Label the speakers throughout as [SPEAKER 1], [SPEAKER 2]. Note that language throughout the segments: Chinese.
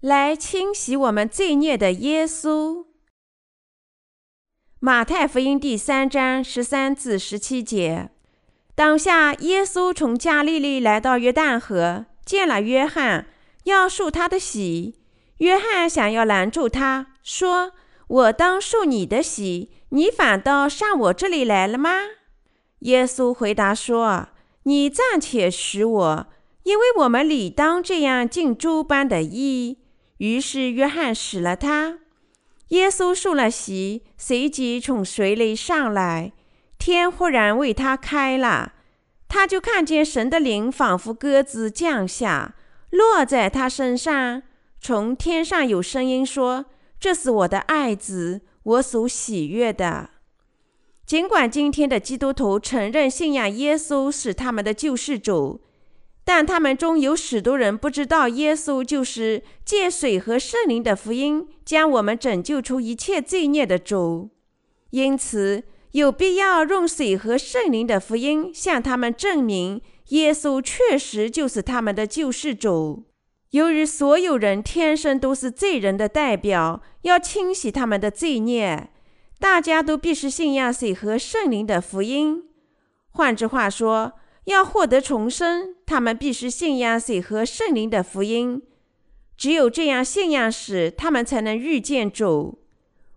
[SPEAKER 1] 来清洗我们罪孽的耶稣。马太福音第三章十三至十七节。当下，耶稣从加利利来到约旦河，见了约翰，要受他的洗。约翰想要拦住他，说：“我当受你的洗，你反倒上我这里来了吗？”耶稣回答说：“你暂且许我，因为我们理当这样尽诸般的义。”于是约翰使了他。耶稣受了洗，随即从水里上来。天忽然为他开了，他就看见神的灵仿佛鸽子降下，落在他身上。从天上有声音说：“这是我的爱子，我所喜悦的。”尽管今天的基督徒承认信仰耶稣是他们的救世主，但他们中有许多人不知道耶稣就是借水和圣灵的福音将我们拯救出一切罪孽的主，因此，有必要用水和圣灵的福音向他们证明，耶稣确实就是他们的救世主。由于所有人天生都是罪人的代表，要清洗他们的罪孽，大家都必须信仰水和圣灵的福音。换句话说，要获得重生，他们必须信仰水和圣灵的福音。只有这样信仰时，他们才能遇见主。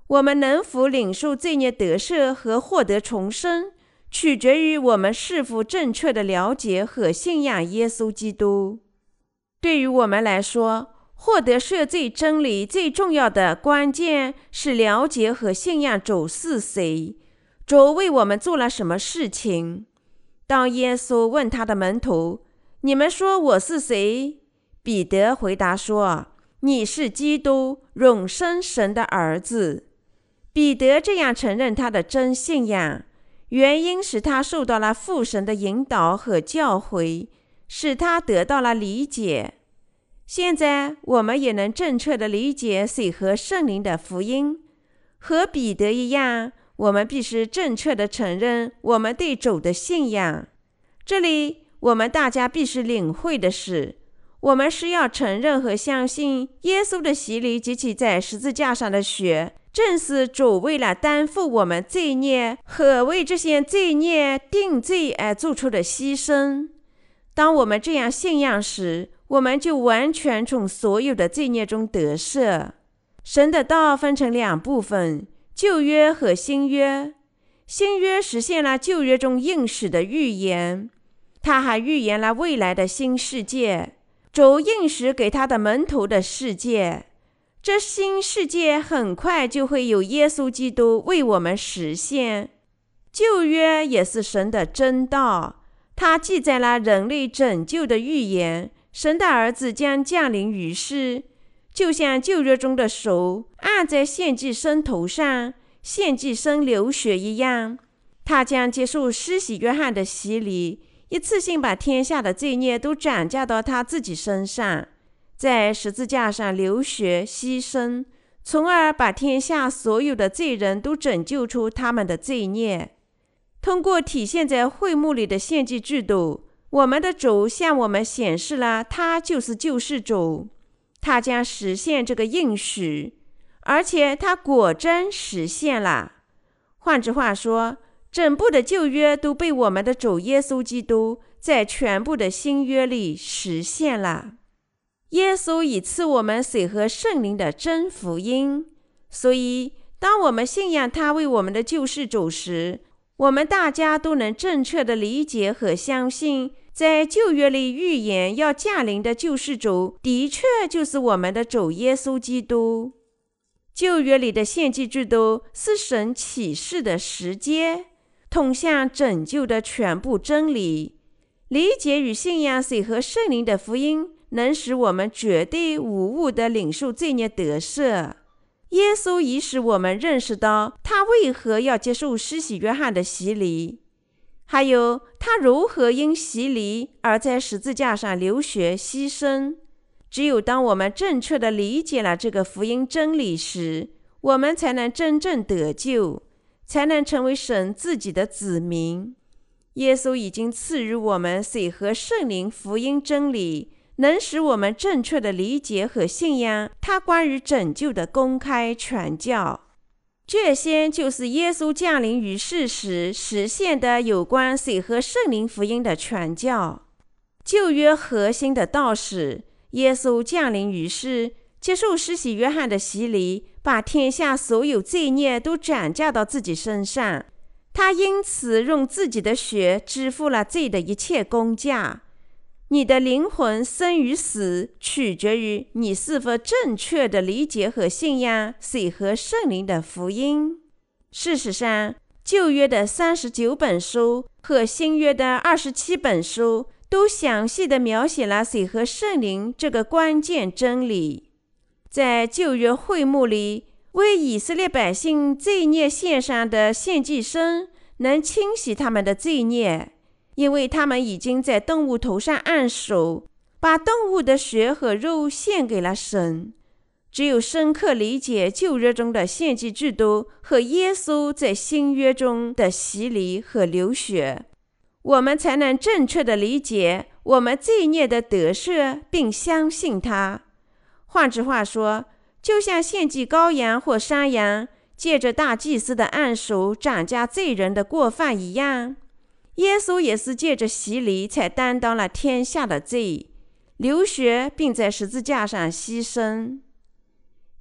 [SPEAKER 1] 我们能否领受罪孽得赦和获得重生，取决于我们是否正确的了解和信仰耶稣基督。对于我们来说，获得赦罪真理最重要的关键是了解和信仰主是谁，主为我们做了什么事情。当耶稣问他的门徒：“你们说我是谁？”彼得回答说：“你是基督，永生神的儿子。”彼得这样承认他的真信仰，原因是他受到了父神的引导和教诲，使他得到了理解。现在我们也能正确的理解水和圣灵的福音。和彼得一样，我们必须正确的承认我们对主的信仰。这里我们大家必须领会的是，我们是要承认和相信耶稣的洗礼及其在十字架上的血。正是主为了担负我们罪孽和为这些罪孽定罪而做出的牺牲。当我们这样信仰时，我们就完全从所有的罪孽中得赦。神的道分成两部分：旧约和新约。新约实现了旧约中应许的预言，他还预言了未来的新世界，主应许给他的门徒的世界。这新世界很快就会有耶稣基督为我们实现。旧约也是神的真道，它记载了人类拯救的预言。神的儿子将降临于世，就像旧约中的手按在献祭牲头上，献祭牲流血一样。他将接受施洗约翰的洗礼，一次性把天下的罪孽都转嫁到他自己身上。在十字架上流血牺牲，从而把天下所有的罪人都拯救出他们的罪孽。通过体现在会幕里的献祭制度，我们的主向我们显示了他就是救世主，他将实现这个应许，而且他果真实现了。换句话说，整部的旧约都被我们的主耶稣基督在全部的新约里实现了。耶稣已赐我们水和圣灵的真福音，所以当我们信仰他为我们的救世主时，我们大家都能正确的理解和相信，在旧约里预言要降临的救世主，的确就是我们的主耶稣基督。旧约里的献祭制度是神启示的时间，通向拯救的全部真理。理解与信仰水和圣灵的福音。能使我们绝对无误地领受罪孽得赦。耶稣已使我们认识到他为何要接受施洗约翰的洗礼，还有他如何因洗礼而在十字架上流血牺牲。只有当我们正确地理解了这个福音真理时，我们才能真正得救，才能成为神自己的子民。耶稣已经赐予我们水和圣灵福音真理。能使我们正确的理解和信仰他关于拯救的公开传教。这些就是耶稣降临于世时实现的有关水和圣灵福音的传教。旧约核心的道士，耶稣降临于世，接受施洗约翰的洗礼，把天下所有罪孽都转嫁到自己身上。他因此用自己的血支付了罪的一切工价。你的灵魂生与死，取决于你是否正确地理解和信仰水和圣灵的福音。事实上，旧约的三十九本书和新约的二十七本书都详细地描写了水和圣灵这个关键真理。在旧约会幕里，为以色列百姓罪孽献上的献祭牲能清洗他们的罪孽。因为他们已经在动物头上按手，把动物的血和肉献给了神。只有深刻理解旧约中的献祭制度和耶稣在新约中的洗礼和流血，我们才能正确地理解我们罪孽的得赦，并相信他。换句话说，就像献祭羔羊或山羊，借着大祭司的按手，转嫁罪人的过犯一样。耶稣也是借着洗礼才担当了天下的罪，流血，并在十字架上牺牲。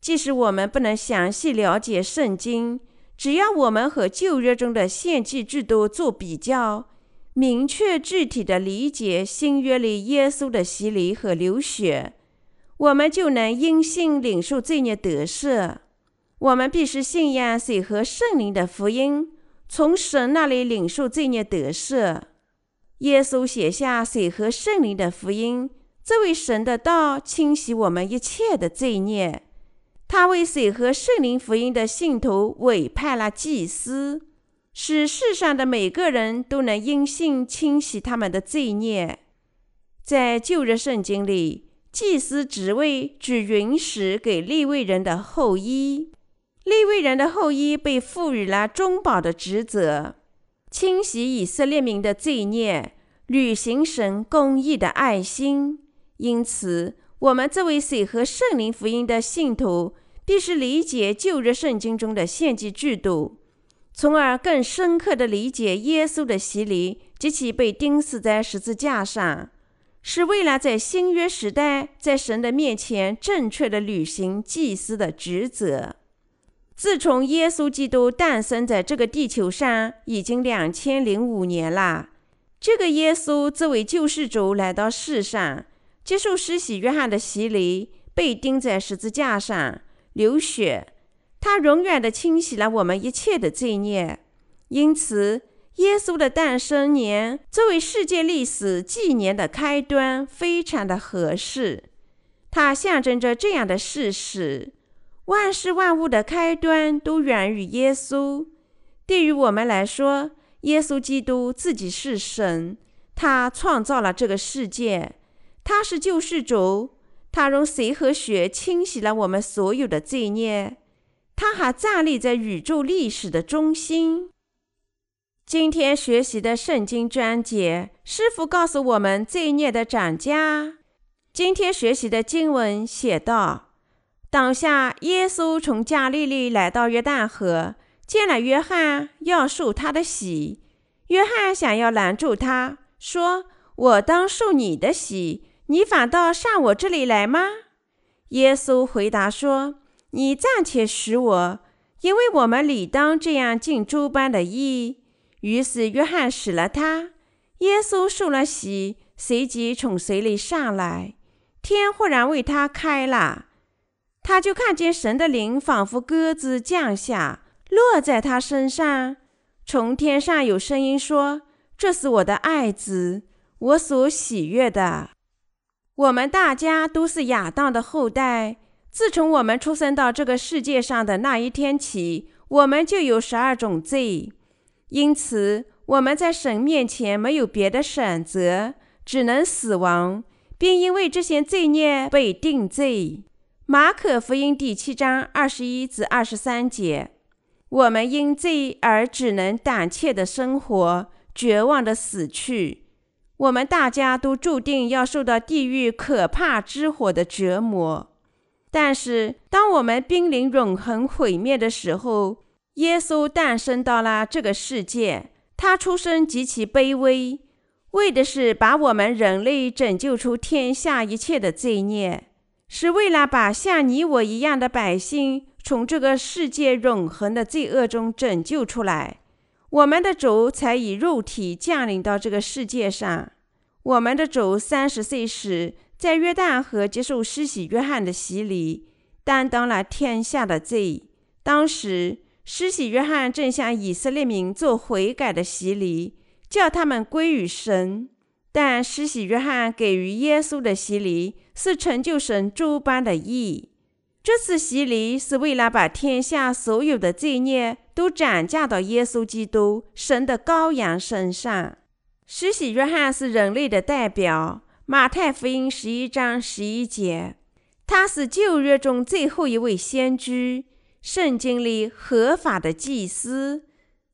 [SPEAKER 1] 即使我们不能详细了解圣经，只要我们和旧约中的献祭制度做比较，明确具体的理解新约里耶稣的洗礼和流血，我们就能因信领受罪孽得赦。我们必须信仰水和圣灵的福音。从神那里领受罪孽得赦，耶稣写下水和圣灵的福音，这位神的道清洗我们一切的罪孽。他为水和圣灵福音的信徒委派了祭司，使世上的每个人都能因信清洗他们的罪孽。在旧约圣经里，祭司职位只允许给立位人的后裔。利未人的后裔被赋予了中保的职责，清洗以色列民的罪孽，履行神公义的爱心。因此，我们这位水和圣灵福音的信徒，必须理解旧约圣经中的献祭制度，从而更深刻地理解耶稣的洗礼及其被钉死在十字架上，是为了在新约时代在神的面前正确地履行祭司的职责。自从耶稣基督诞生在这个地球上，已经两千零五年了。这个耶稣作为救世主来到世上，接受施洗约翰的洗礼，被钉在十字架上，流血。他永远地清洗了我们一切的罪孽。因此，耶稣的诞生年作为世界历史纪年的开端，非常的合适。它象征着这样的事实。万事万物的开端都源于耶稣。对于我们来说，耶稣基督自己是神，他创造了这个世界，他是救世主，他用水和血清洗了我们所有的罪孽，他还站立在宇宙历史的中心。今天学习的圣经章节，师傅告诉我们罪孽的涨价。今天学习的经文写道。当下，耶稣从加利利来到约旦河，见了约翰，要受他的洗。约翰想要拦住他，说：“我当受你的洗，你反倒上我这里来吗？”耶稣回答说：“你暂且使我，因为我们理当这样尽诸般的义。”于是约翰使了他，耶稣受了洗，随即从水里上来，天忽然为他开了。他就看见神的灵仿佛鸽子降下，落在他身上。从天上有声音说：“这是我的爱子，我所喜悦的。”我们大家都是亚当的后代。自从我们出生到这个世界上的那一天起，我们就有十二种罪。因此，我们在神面前没有别的选择，只能死亡，并因为这些罪孽被定罪。马可福音第七章二十一至二十三节，我们因罪而只能胆怯的生活，绝望的死去。我们大家都注定要受到地狱可怕之火的折磨。但是，当我们濒临永恒毁灭的时候，耶稣诞生到了这个世界。他出生极其卑微，为的是把我们人类拯救出天下一切的罪孽，是为了把像你我一样的百姓从这个世界永恒的罪恶中拯救出来。我们的主才以肉体降临到这个世界上。我们的主三十岁时，在约旦河接受施洗约翰的洗礼，担当了天下的罪。当时，施洗约翰正向以色列民做悔改的洗礼，叫他们归于神。但施洗约翰给予耶稣的洗礼，是成就神诸般的义。这次洗礼是为了把天下所有的罪孽都转嫁到耶稣基督，神的羔羊身上。施洗约翰是人类的代表。马太福音十一章十一节，他是旧约中最后一位先知，圣经里合法的祭司。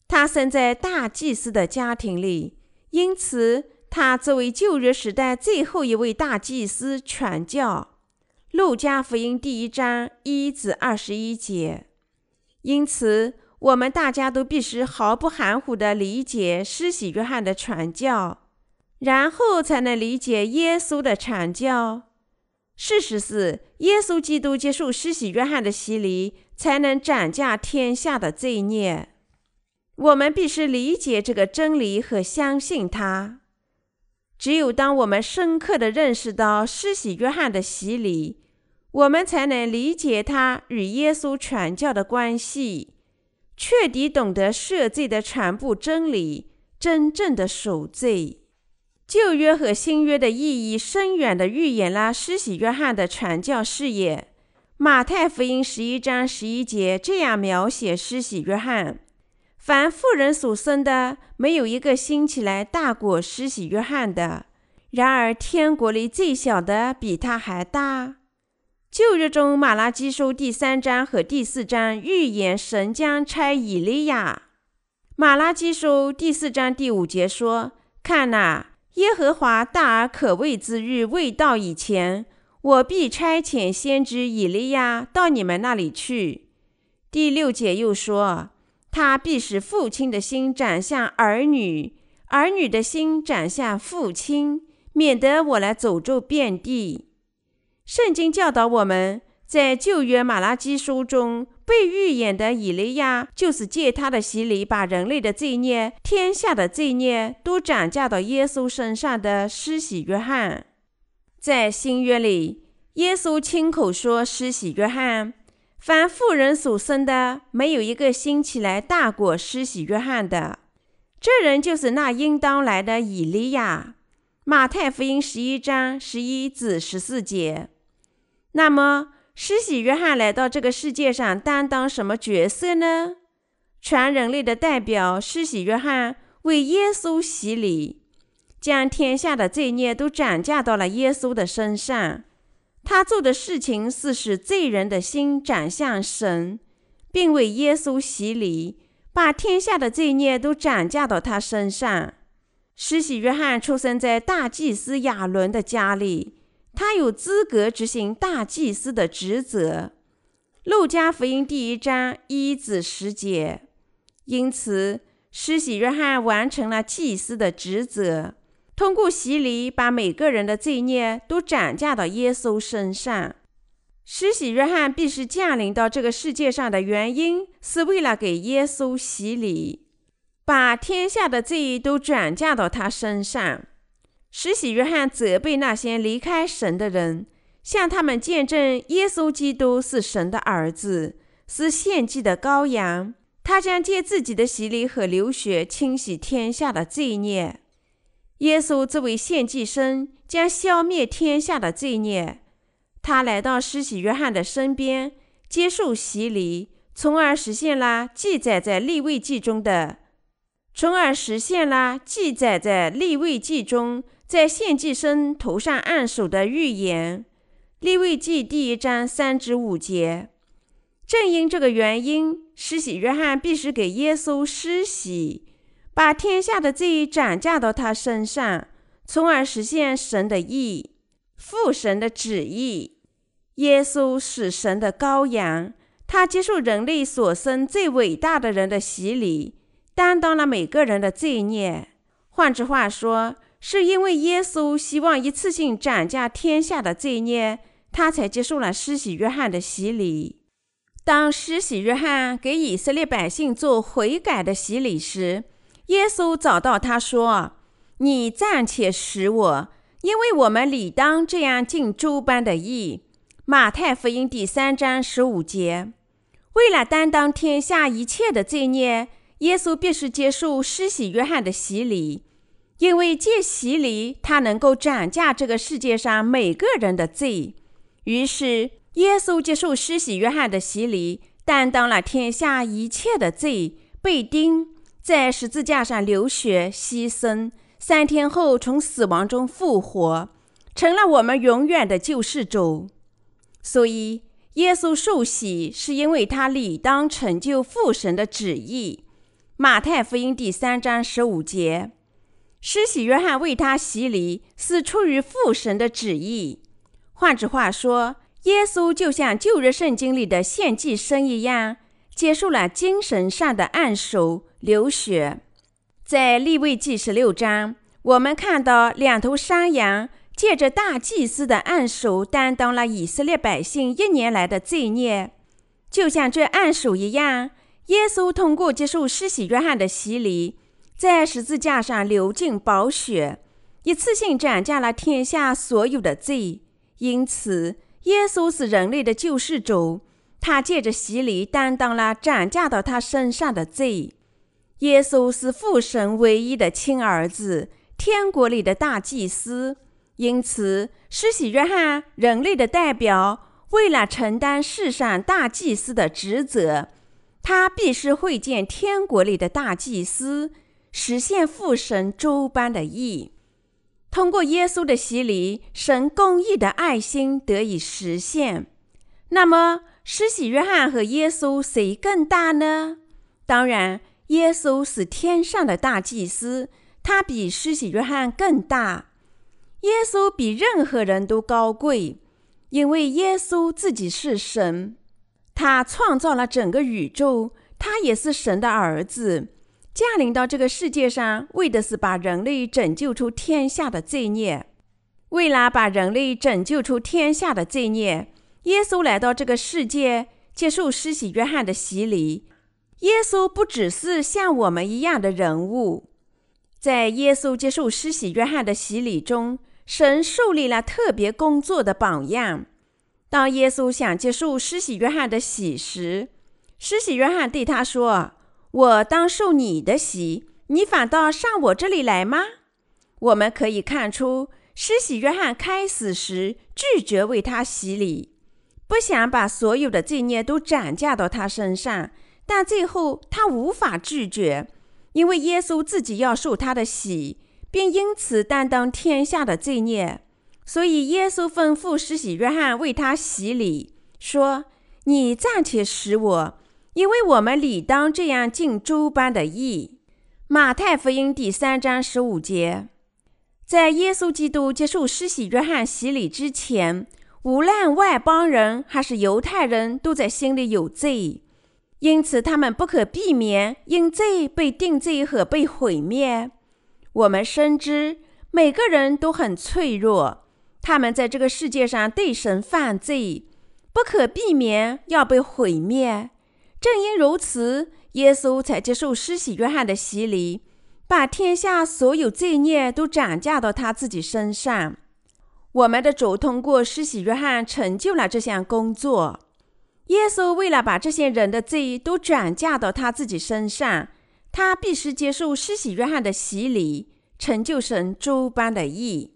[SPEAKER 1] 他生在大祭司的家庭里，因此他作为旧约时代最后一位大祭司传教。路加福音第一章一至二十一节。因此，我们大家都必须毫不含糊地理解施洗约翰的传教。然后才能理解耶稣的传教。事实是，耶稣基督接受施洗约翰的洗礼，才能斩价天下的罪孽。我们必须理解这个真理和相信它。只有当我们深刻地认识到施洗约翰的洗礼，我们才能理解他与耶稣传教的关系，彻底懂得赦罪的全部真理，真正的赎罪。旧约和新约的意义深远地预言了施洗约翰的传教事业。马太福音十一章十一节这样描写施洗约翰：凡妇人所生的，没有一个兴起来大过施洗约翰的；然而天国里最小的比他还大。旧约中马拉基书第三章和第四章预言神将差以利亚。马拉基书第四章第五节说：“看哪。”耶和华大而可畏之日未到以前，我必差遣先知以利亚到你们那里去。第六节又说，他必使父亲的心转向儿女，儿女的心转向父亲，免得我来诅咒遍地。圣经教导我们在旧约马拉基书中。被预言的以利亚，就是借他的洗礼，把人类的罪孽、天下的罪孽都转嫁到耶稣身上的施洗约翰。在新约里，耶稣亲口说：“施洗约翰，凡妇人所生的，没有一个兴起来大过施洗约翰的。这人就是那应当来的以利亚。”马太福音十一章十一至十四节。那么。施洗约翰来到这个世界上，担当什么角色呢？全人类的代表施洗约翰为耶稣洗礼，将天下的罪孽都转嫁到了耶稣的身上。他做的事情是使罪人的心转向神，并为耶稣洗礼，把天下的罪孽都转嫁到他身上。施洗约翰出生在大祭司亚伦的家里。他有资格执行大祭司的职责。路加福音第一章一至十节。因此，施洗约翰完成了祭司的职责，通过洗礼把每个人的罪孽都转嫁到耶稣身上。施洗约翰必须降临到这个世界上的原因，是为了给耶稣洗礼，把天下的罪都转嫁到他身上。施洗约翰责备那些离开神的人，向他们见证耶稣基督是神的儿子，是献祭的羔羊。他将借自己的洗礼和流血清洗天下的罪孽。耶稣这位献祭生将消灭天下的罪孽。他来到施洗约翰的身边，接受洗礼，从而实现了记载在利未记中的，从而实现了记载在利未记中。在献祭生头上按手的预言，利未记第一章三至五节。正因这个原因，施洗约翰必须给耶稣施洗，把天下的罪转嫁到他身上，从而实现神的义、父神的旨意。耶稣是神的羔羊，他接受人类所生最伟大的人的洗礼，担当了每个人的罪孽。换句话说，是因为耶稣希望一次性斩价天下的罪孽，他才接受了施洗约翰的洗礼。当施洗约翰给以色列百姓做悔改的洗礼时，耶稣找到他说：“你暂且使我，因为我们理当这样尽诸般的义。”马太福音第三章十五节，为了担当天下一切的罪孽，耶稣必须接受施洗约翰的洗礼，因为借洗礼，他能够斩价这个世界上每个人的罪。于是，耶稣接受施洗约翰的洗礼，担当了天下一切的罪，被钉在十字架上流血牺牲，三天后从死亡中复活，成了我们永远的救世主。所以，耶稣受洗是因为他理当成就父神的旨意。马太福音第三章十五节，施洗约翰为他洗礼是出于父神的旨意。换句话说，耶稣就像旧约圣经里的献祭牲一样，接受了精神上的按手流血。在利未记十六章，我们看到两头山羊。借着大祭司的按手，担当了以色列百姓一年来的罪孽，就像这按手一样。耶稣通过接受施洗约翰的洗礼，在十字架上流尽宝血，一次性斩下了天下所有的罪。因此，耶稣是人类的救世主，他借着洗礼担当了斩价到他身上的罪。耶稣是父神唯一的亲儿子，天国里的大祭司。因此，施洗约翰，人类的代表，为了承担世上大祭司的职责，他必须会见天国里的大祭司，实现父神诸般的义。通过耶稣的洗礼，神公义的爱心得以实现。那么，施洗约翰和耶稣谁更大呢？当然，耶稣是天上的大祭司，他比施洗约翰更大。耶稣比任何人都高贵，因为耶稣自己是神，他创造了整个宇宙，他也是神的儿子，降临到这个世界上，为的是把人类拯救出天下的罪孽。为了把人类拯救出天下的罪孽，耶稣来到这个世界，接受施洗约翰的洗礼。耶稣不只是像我们一样的人物，在耶稣接受施洗约翰的洗礼中。神树立了特别工作的榜样。当耶稣想接受施洗约翰的洗时，施洗约翰对他说：“我当受你的洗，你反倒上我这里来吗？”我们可以看出，施洗约翰开始时拒绝为他洗礼，不想把所有的罪孽都转嫁到他身上。但最后他无法拒绝，因为耶稣自己要受他的洗。并因此担当天下的罪孽，所以耶稣吩咐施洗约翰为他洗礼，说：“你暂且使我，因为我们理当这样尽诸般的义。”马太福音第三章十五节，在耶稣基督接受施洗约翰洗礼之前，无论外邦人还是犹太人都在心里有罪，因此他们不可避免因罪被定罪和被毁灭。我们深知每个人都很脆弱，他们在这个世界上对神犯罪，不可避免要被毁灭。正因如此，耶稣才接受施洗约翰的洗礼，把天下所有罪孽都转嫁到他自己身上。我们的主通过施洗约翰成就了这项工作。耶稣为了把这些人的罪都转嫁到他自己身上。他必须接受施洗约翰的洗礼，成就神诸般的义。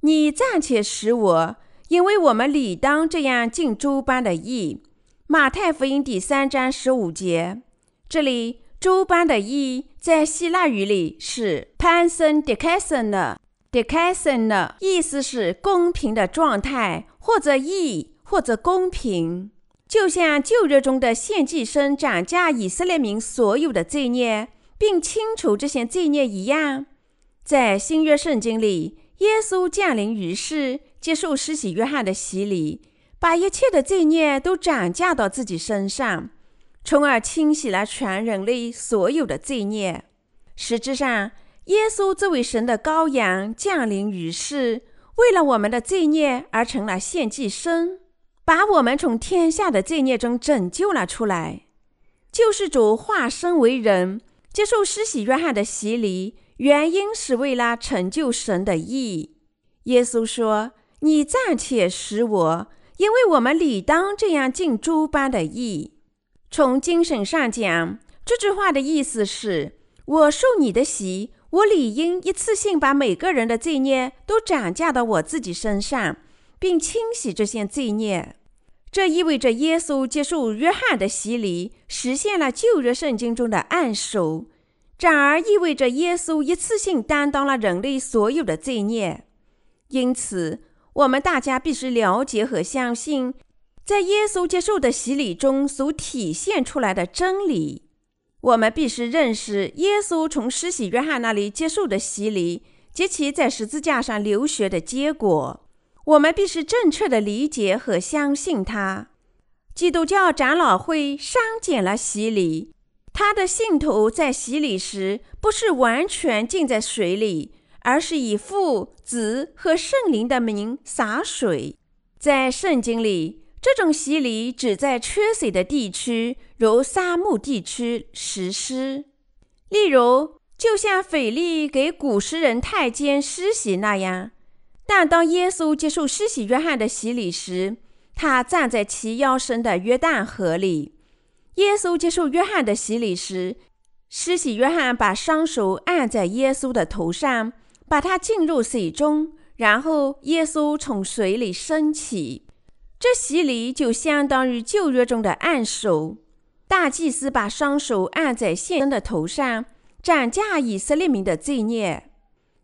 [SPEAKER 1] 你暂且使我，因为我们理当这样尽诸般的义。马太福音第三章十五节，这里诸般的义在希腊语里是 pansen dikaiosune dikaiosune，意思是公平的状态，或者义，或者公平。就像旧约中的献祭牲斩价以色列民所有的罪孽，并清除这些罪孽一样，在新约圣经里，耶稣降临于世，接受施洗约翰的洗礼，把一切的罪孽都涨价到自己身上，从而清洗了全人类所有的罪孽。实质上，耶稣这位神的羔羊降临于世，为了我们的罪孽而成了献祭生，把我们从天下的罪孽中拯救了出来。救世主化身为人，接受施洗约翰的洗礼，原因是为了成就神的义。耶稣说：“你暂且使我，因为我们理当这样尽诸般的义。”从精神上讲，这句话的意思是。我受你的洗，我理应一次性把每个人的罪孽都转嫁到我自己身上，并清洗这些罪孽。这意味着耶稣接受约翰的洗礼，实现了旧约圣经中的按手；转而意味着耶稣一次性担当了人类所有的罪孽。因此，我们大家必须了解和相信，在耶稣接受的洗礼中所体现出来的真理。我们必须认识耶稣从施洗约翰那里接受的洗礼及其在十字架上流血的结果。我们必须正确的理解和相信他。基督教长老会删减了洗礼，他的信徒在洗礼时不是完全浸在水里，而是以父、子和圣灵的名洒水。在圣经里。这种洗礼只在缺水的地区，如沙漠地区实施。例如，就像腓力给古实人太监施洗那样。但当耶稣接受施洗约翰的洗礼时，他站在其腰深的约旦河里。耶稣接受约翰的洗礼时，施洗约翰把双手按在耶稣的头上，把他浸入水中，然后耶稣从水里升起。这洗礼就相当于旧约中的按手，大祭司把双手按在献身的头上，转嫁以色列民的罪孽。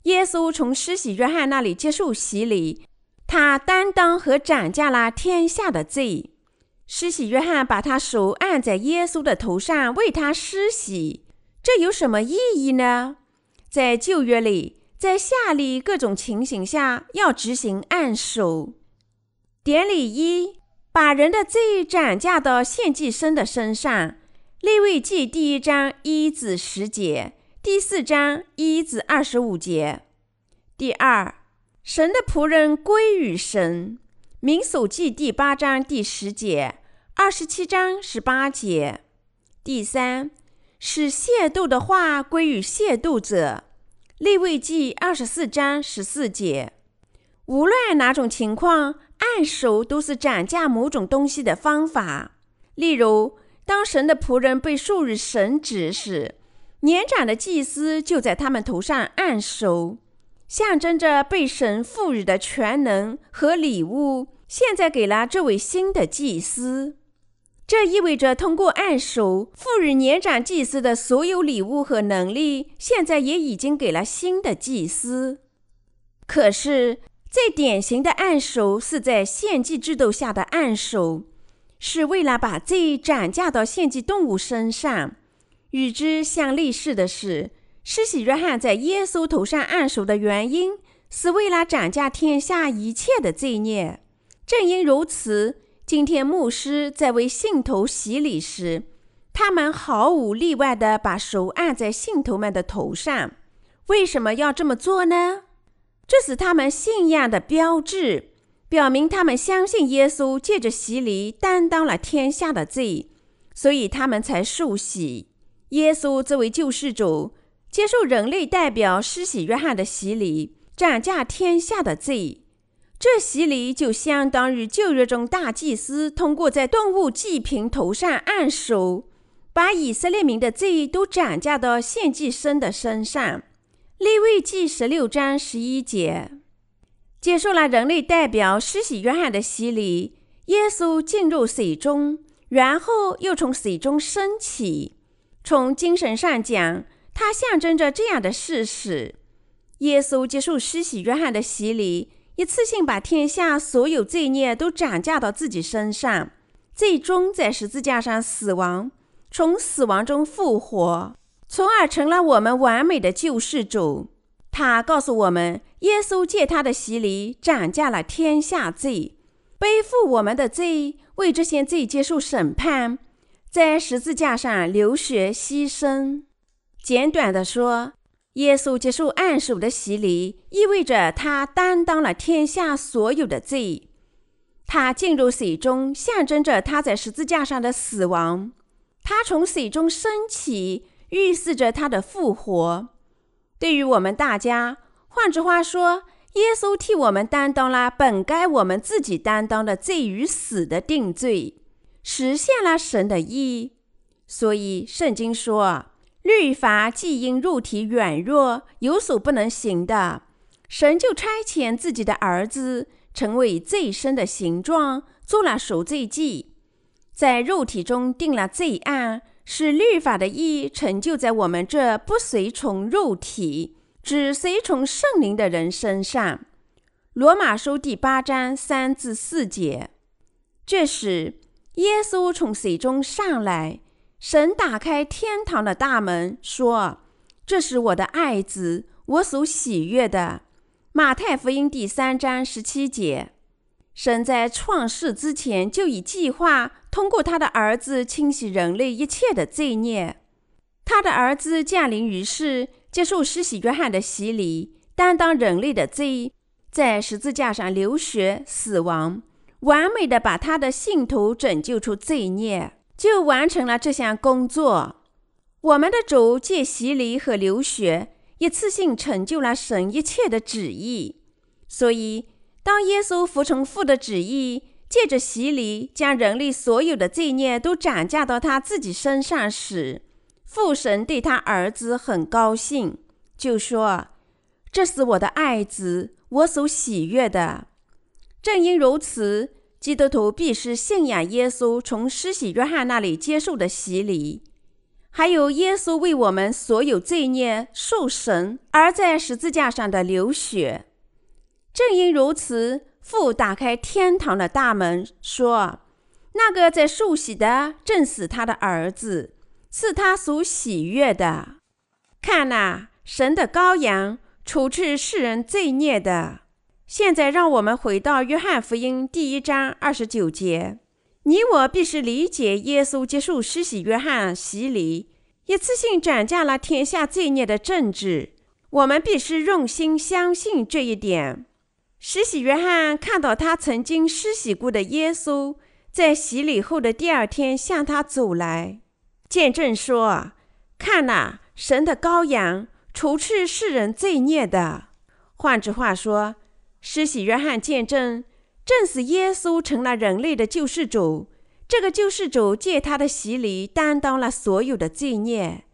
[SPEAKER 1] 耶稣从施洗约翰那里接受洗礼，他担当和斩架了天下的罪。施洗约翰把他手按在耶稣的头上，为他施洗，这有什么意义呢？在旧约里，在下列各种情形下要执行按手。典礼一，把人的罪斩架到献祭牲的身上。利未记第一章一至十节，第四章一至二十五节。第二，神的仆人归于神。民数记第八章第十节，二十七章十八节。第三，使亵渎的话归于亵渎者。利未记二十四章十四节。无论哪种情况。按手都是转嫁某种东西的方法。例如，当神的仆人被授予神职时，年长的祭司就在他们头上按手，象征着被神赋予的权能和礼物，现在给了这位新的祭司。这意味着，通过按手赋予年长祭司的所有礼物和能力，现在也已经给了新的祭司。可是，最典型的按手是在献祭制度下的按手，是为了把罪转嫁到献祭动物身上。与之相类似的是，施洗约翰在耶稣头上按手的原因，是为了转嫁天下一切的罪孽。正因如此，今天牧师在为信徒洗礼时，他们毫无例外地把手按在信徒们的头上。为什么要这么做呢？这是他们信仰的标志，表明他们相信耶稣借着洗礼担当了天下的罪，所以他们才受洗。耶稣这位救世主接受人类代表施洗约翰的洗礼，转嫁天下的罪。这洗礼就相当于旧约中大祭司通过在动物祭品头上按手，把以色列民的罪都斩嫁到献祭牲的身上。利未记十六章十一节，接受了人类代表施洗约翰的洗礼，耶稣进入水中，然后又从水中升起。从精神上讲，它象征着这样的事实：耶稣接受施洗约翰的洗礼，一次性把天下所有罪孽都转嫁到自己身上，最终在十字架上死亡，从死亡中复活。从而成了我们完美的救世主。他告诉我们，耶稣借他的洗礼涨价了天下罪，背负我们的罪，为这些罪接受审判，在十字架上流血牺牲。简短的说，耶稣接受按手的洗礼，意味着他担当了天下所有的罪。他进入水中，象征着他在十字架上的死亡；他从水中升起，预示着他的复活。对于我们大家，换句话说，耶稣替我们担当了本该我们自己担当的罪与死的定罪，实现了神的意。所以圣经说，律法既因肉体软弱有所不能行的，神就差遣自己的儿子，成为最深的形状，做了赎罪祭，在肉体中定了罪案。使律法的义成就在我们这不随从肉体、只随从圣灵的人身上。罗马书第八章三至四节。这时，耶稣从水中上来，神打开天堂的大门，说：“这是我的爱子，我所喜悦的。”马太福音第三章十七节。神在创世之前就已计划。通过他的儿子清洗人类一切的罪孽，他的儿子降临于世，接受施洗约翰的洗礼，担当人类的罪，在十字架上流血死亡，完美的把他的信徒拯救出罪孽，就完成了这项工作。我们的主借洗礼和流血，一次性成就了神一切的旨意。所以，当耶稣服从父的旨意。借着洗礼，将人类所有的罪孽都转嫁到他自己身上时，父神对他儿子很高兴，就说：“这是我的爱子，我所喜悦的。”正因如此，基督徒必须信仰耶稣从施洗约翰那里接受的洗礼，还有耶稣为我们所有罪孽受审而在十字架上的流血。正因如此。父打开天堂的大门，说：“那个在受洗的，正是他的儿子，是他所喜悦的。看哪，神的羔羊，除去世人罪孽的。”现在，让我们回到约翰福音第一章二十九节。你我必须理解耶稣接受施洗约翰洗礼，一次性斩价了天下罪孽的正直。我们必须用心相信这一点。施洗约翰看到他曾经施洗过的耶稣，在洗礼后的第二天向他走来，见证说：“看呐，神的羔羊，除去世人罪孽的。”换句话说，施洗约翰见证，正是耶稣成了人类的救世主。这个救世主借他的洗礼担当了所有的罪孽，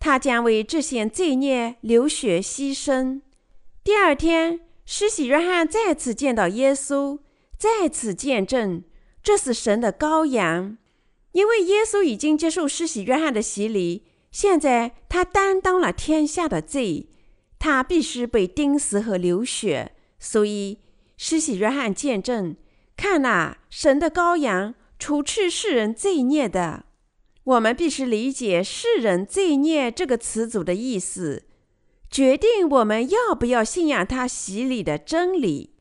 [SPEAKER 1] 他将为这些罪孽流血牺牲。第二天。施洗约翰再次见到耶稣，再次见证这是神的羔羊。因为耶稣已经接受施洗约翰的洗礼，现在他担当了天下的罪，他必须被钉死和流血。所以施洗约翰见证：看哪，神的羔羊，除去世人罪孽的。我们必须理解“世人罪孽”这个词组的意思。决定我们要不要信仰他洗礼的真理。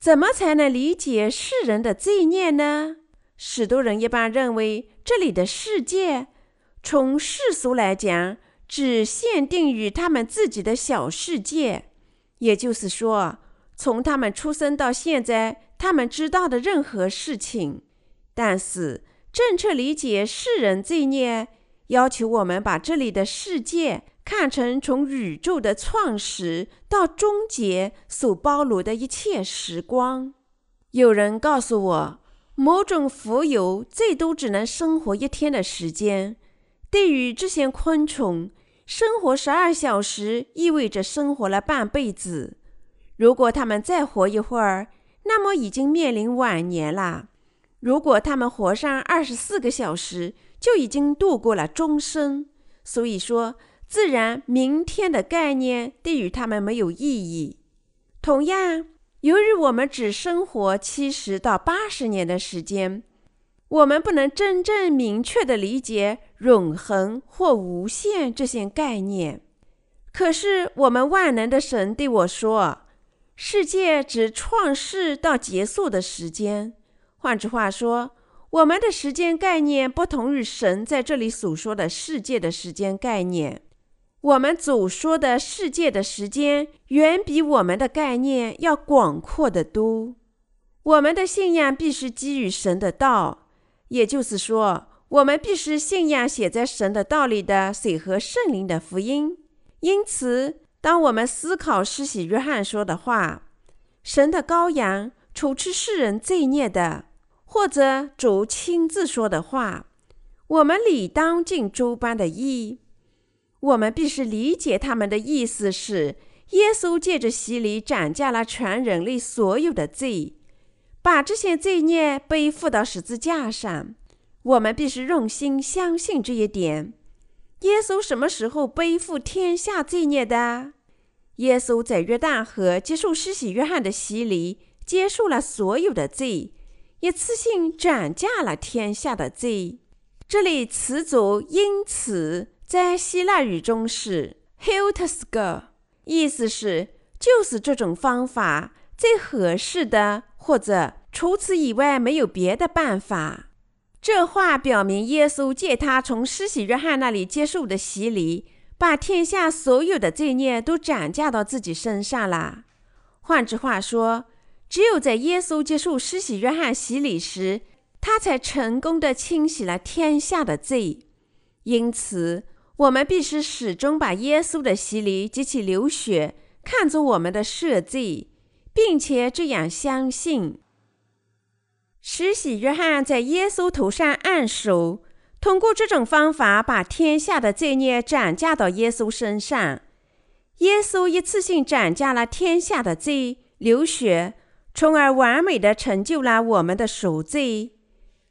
[SPEAKER 1] 怎么才能理解世人的罪孽呢？许多人一般认为，这里的世界，从世俗来讲，只限定于他们自己的小世界，也就是说，从他们出生到现在，他们知道的任何事情。但是，正确理解世人罪孽，要求我们把这里的世界。看成从宇宙的创始到终结所包罗的一切时光。有人告诉我，某种蜉蝣最多只能生活一天的时间。对于这些昆虫，生活十二小时意味着生活了半辈子。如果他们再活一会儿，那么已经面临晚年了。如果他们活上二十四个小时，就已经度过了终生。所以说。自然，明天的概念对于他们没有意义。同样，由于我们只生活七十到八十年的时间，我们不能真正明确地理解永恒或无限这些概念。可是我们万能的神对我说：“世界指创世到结束的时间。”换句话说，我们的时间概念不同于神在这里所说的世界的时间概念。我们所说的世界的时间，远比我们的概念要广阔得多。我们的信仰必须基于神的道，也就是说，我们必须信仰写在神的道里的水和圣灵的福音。因此，当我们思考施洗约翰说的话，“神的羔羊，除去世人罪孽的”，或者主亲自说的话，我们理当尽诸般的义。我们必须理解他们的意思是：耶稣借着洗礼斩价了全人类所有的罪，把这些罪孽背负到十字架上。我们必须用心相信这一点。耶稣什么时候背负天下罪孽的？耶稣在约旦河接受施洗约翰的洗礼，接受了所有的罪，一次性斩价了天下的罪。这里词组“因此”在希腊语中是 “heautosko”，意思是就是这种方法最合适的，或者除此以外没有别的办法。这话表明，耶稣借他从施洗约翰那里接受的洗礼，把天下所有的罪孽都转嫁到自己身上了。换句话说，只有在耶稣接受施洗约翰洗礼时，他才成功地清洗了天下的罪。因此，我们必须始终把耶稣的洗礼及其流血看作我们的赦罪，并且这样相信。施洗约翰在耶稣头上按手，通过这种方法把天下的罪孽转嫁到耶稣身上。耶稣一次性转嫁了天下的罪，流血，从而完美地成就了我们的赎罪。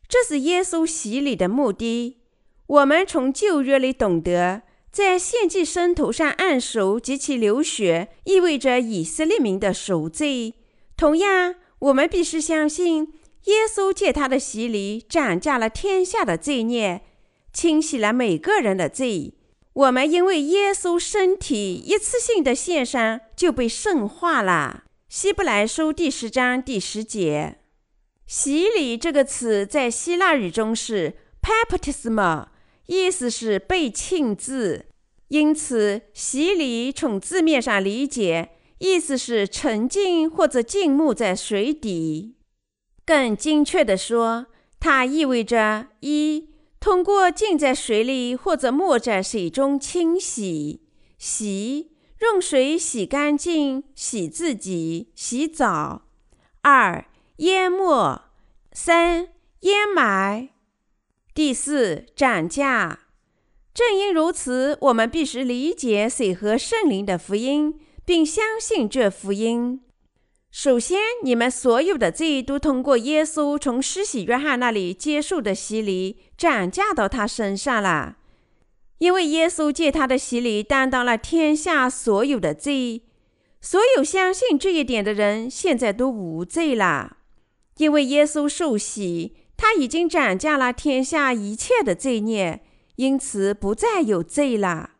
[SPEAKER 1] 这是耶稣洗礼的目的。我们从旧约里懂得，在献祭牲头上按手及其流血，意味着以色列民的赎罪。同样，我们必须相信。耶稣借他的洗礼，斩价了天下的罪孽，清洗了每个人的罪。我们因为耶稣身体一次性的献上，就被圣化了。希伯来书第十章第十节，“洗礼”这个词在希腊语中是 baptisma，意思是被浸渍。因此，洗礼从字面上理解，意思是沉浸或者浸没在水底。更精确地说，它意味着：一、通过浸在水里或者没在水中清洗、洗，用水洗干净、洗自己、洗澡；二、淹没；三、淹埋；第四，涨价。正因如此，我们必须理解水和圣灵的福音，并相信这福音。首先，你们所有的罪都通过耶稣从施洗约翰那里接受的洗礼，转嫁到他身上了。因为耶稣借他的洗礼担当了天下所有的罪，所有相信这一点的人现在都无罪了。因为耶稣受洗，他已经转嫁了天下一切的罪孽，因此不再有罪了。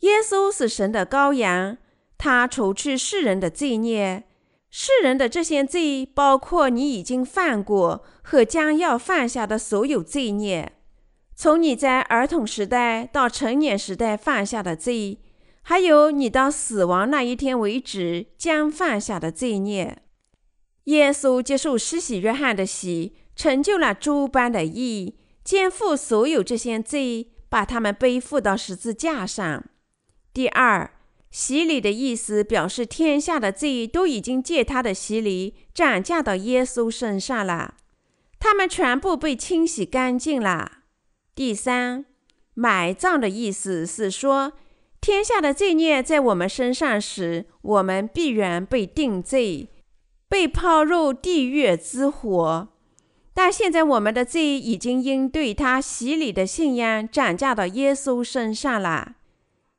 [SPEAKER 1] 耶稣是神的羔羊，他除去世人的罪孽。世人的这些罪，包括你已经犯过和将要犯下的所有罪孽，从你在儿童时代到成年时代犯下的罪，还有你到死亡那一天为止将犯下的罪孽。耶稣接受施洗约翰的洗，成就了诸般的义，肩负所有这些罪，把他们背负到十字架上。第二。洗礼的意思表示，天下的罪都已经借他的洗礼转嫁到耶稣身上了，他们全部被清洗干净了。第三，埋葬的意思是说，天下的罪孽在我们身上时，我们必然被定罪，被抛入地狱之火。但现在我们的罪已经因对他洗礼的信仰转嫁到耶稣身上了。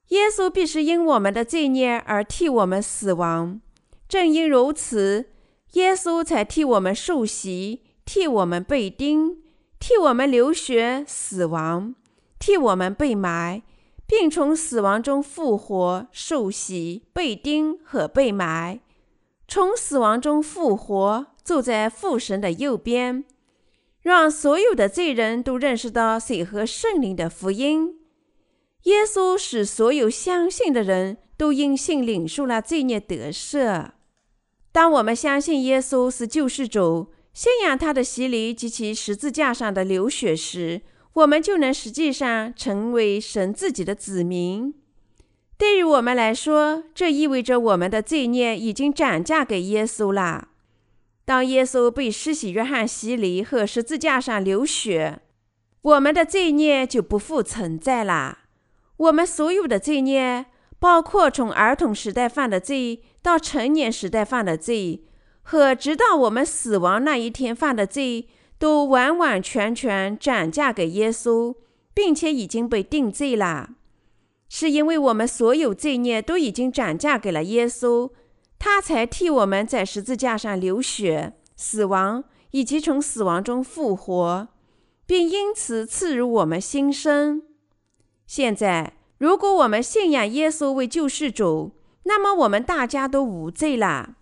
[SPEAKER 1] 耶稣必须因我们的罪孽而替我们死亡，正因如此，耶稣才替我们受洗，替我们被钉，替我们流血死亡，替我们被埋，并从死亡中复活、受洗、被钉和被埋，从死亡中复活，坐在父神的右边，让所有的罪人都认识到水和圣灵的福音。耶稣使所有相信的人都因信领受了罪孽得赦。当我们相信耶稣是救世主，信仰他的洗礼及其十字架上的流血时，我们就能实际上成为神自己的子民。对于我们来说，这意味着我们的罪孽已经转嫁给耶稣了。当耶稣被施洗约翰洗礼和十字架上流血，我们的罪孽就不复存在了。我们所有的罪孽，包括从儿童时代犯的罪到成年时代犯的罪，和直到我们死亡那一天犯的罪。都完完全全转嫁给耶稣，并且已经被定罪了，是因为我们所有罪孽都已经转嫁给了耶稣，他才替我们在十字架上流血、死亡，以及从死亡中复活，并因此赐予我们新生。现在，如果我们信仰耶稣为救世主，那么我们大家都无罪了。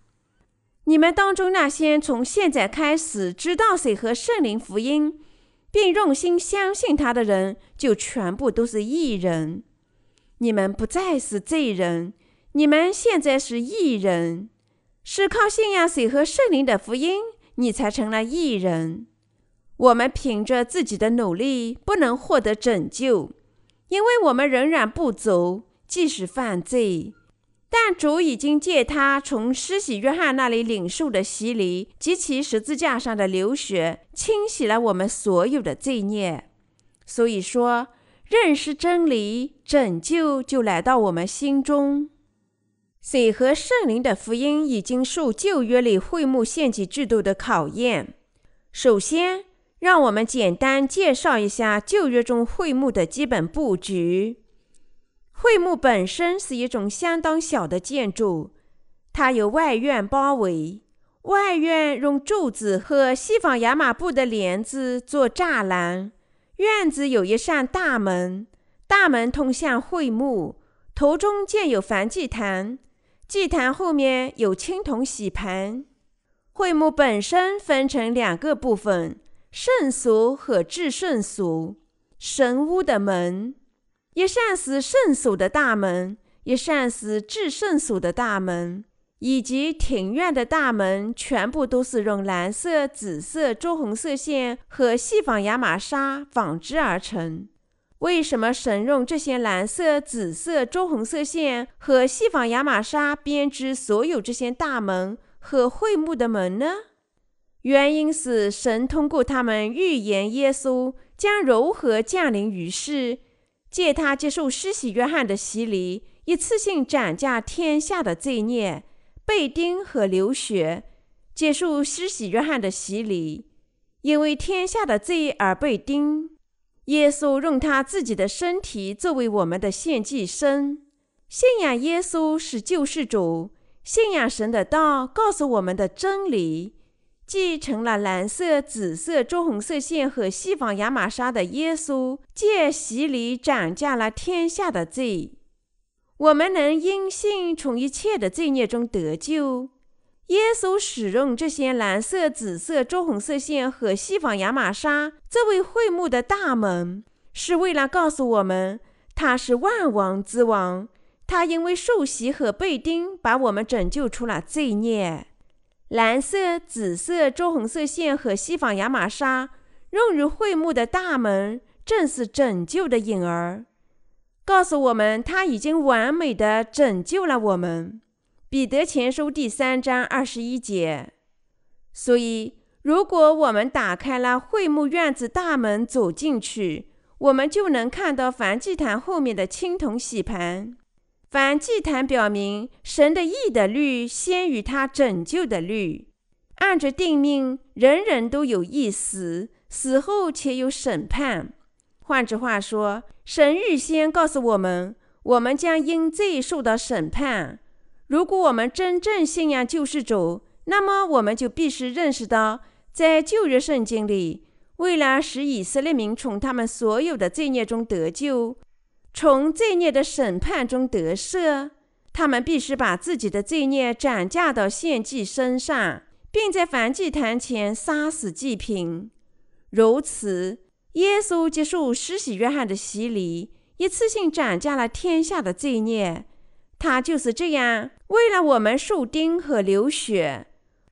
[SPEAKER 1] 你们当中那些从现在开始知道谁和圣灵福音，并用心相信他的人，就全部都是义人。你们不再是罪人，你们现在是义人。是靠信仰谁和圣灵的福音，你才成了义人。我们凭着自己的努力不能获得拯救，因为我们仍然不足，即使犯罪。但主已经借他从施洗约翰那里领受的洗礼及其十字架上的流血，清洗了我们所有的罪孽。所以说，认识真理，拯救就来到我们心中。水和圣灵的福音已经受旧约里会幕献祭制度的考验。首先，让我们简单介绍一下旧约中会幕的基本布局。会幕本身是一种相当小的建筑，它由外院包围，外院用柱子和西方亚麻布的帘子做栅栏。院子有一扇大门，大门通向会幕，头中建有燔祭坛，祭坛后面有青铜洗盘。会幕本身分成两个部分：圣所和至圣所，神屋的门。一扇是圣所的大门，一扇是至圣所的大门，以及庭院的大门，全部都是用蓝色、紫色、朱红色线和细纺亚麻纱纺织而成。为什么神用这些蓝色、紫色、朱红色线和细纺亚麻纱编织所有这些大门和会幕的门呢？原因是神通过他们预言耶稣将如何降临于世。借他接受施洗约翰的洗礼，一次性转嫁天下的罪孽，被钉和流血，接受施洗约翰的洗礼，因为天下的罪而被钉。耶稣用他自己的身体作为我们的献祭牲。信仰耶稣是救世主，信仰神的道告诉我们的真理。继承了蓝色、紫色、朱红色线和西方亚麻纱的耶稣，借洗礼转嫁了天下的罪。我们能因信从一切的罪孽中得救。耶稣使用这些蓝色、紫色、朱红色线和西方亚麻纱作为会幕的大门，是为了告诉我们他是万王之王。他因为受洗和被钉，把我们拯救出了罪孽。蓝色、紫色、朱红色线和细纺亚麻纱用于会幕的大门，正是拯救的影儿，告诉我们他已经完美的拯救了我们。彼得前书第三章二十一节。所以，如果我们打开了会幕院子大门走进去，我们就能看到燔祭坛后面的青铜洗盘。燔祭坛表明，神的义的律先于他拯救的律。按着定命，人人都有一死，死后且有审判。换句话说，神预先告诉我们，我们将因罪受到审判。如果我们真正信仰救世主，那么我们就必须认识到，在旧约圣经里，为了使以色列民从他们所有的罪孽中得救。从罪孽的审判中得赦，他们必须把自己的罪孽转嫁到献祭身上，并在燔祭坛前杀死祭品。如此，耶稣接受施洗约翰的洗礼，一次性转嫁了天下的罪孽。他就是这样，为了我们受钉和流血。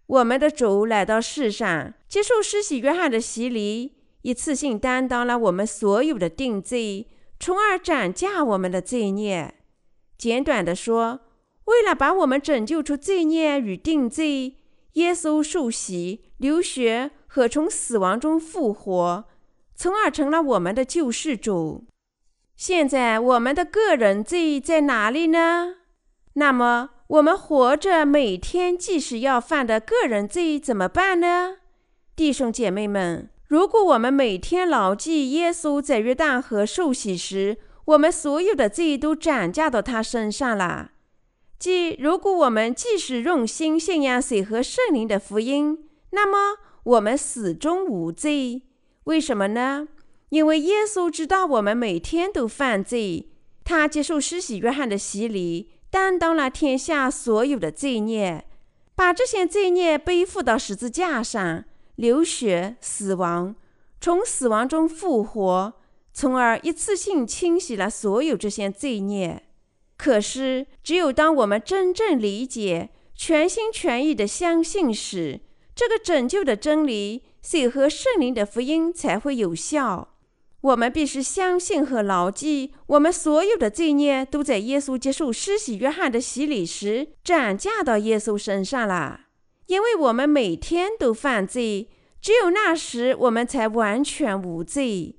[SPEAKER 1] 我们的主来到世上，接受施洗约翰的洗礼，一次性担当了我们所有的定罪，从而转嫁我们的罪孽。简短的说，为了把我们拯救出罪孽与定罪，耶稣受洗、流血和从死亡中复活，从而成了我们的救世主。现在我们的个人罪在哪里呢？那么我们活着每天即使要犯的个人罪怎么办呢？弟兄姐妹们，如果我们每天牢记耶稣在约旦河受洗时，我们所有的罪都转嫁到他身上了，即如果我们即使用心信仰水和圣灵的福音，那么我们始终无罪。为什么呢？因为耶稣知道我们每天都犯罪，他接受施洗约翰的洗礼，担当了天下所有的罪孽，把这些罪孽背负到十字架上，流血、死亡，从死亡中复活，从而一次性清洗了所有这些罪孽。可是，只有当我们真正理解、全心全意地相信时，这个拯救的真理，水和圣灵的福音才会有效。我们必须相信和牢记，我们所有的罪孽都在耶稣接受施洗约翰的洗礼时转嫁到耶稣身上了。因为我们每天都犯罪，只有那时我们才完全无罪。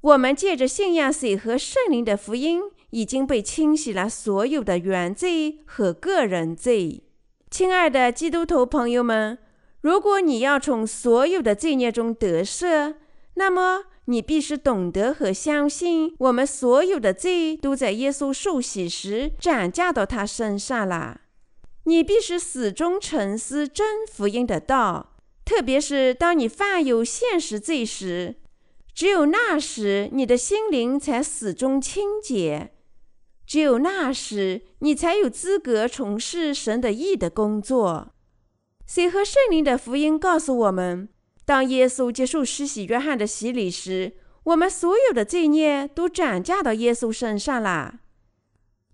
[SPEAKER 1] 我们借着信仰水和圣灵的福音，已经被清洗了所有的原罪和个人罪。亲爱的基督徒朋友们，如果你要从所有的罪孽中得赦，那么，你必须懂得和相信，我们所有的罪都在耶稣受洗时转嫁到他身上了。你必须始终沉思真福音的道，特别是当你犯有现实罪时，只有那时你的心灵才始终清洁，只有那时你才有资格从事神的义的工作。水和圣灵的福音告诉我们。当耶稣接受施洗约翰的洗礼时，我们所有的罪孽都转嫁到耶稣身上了。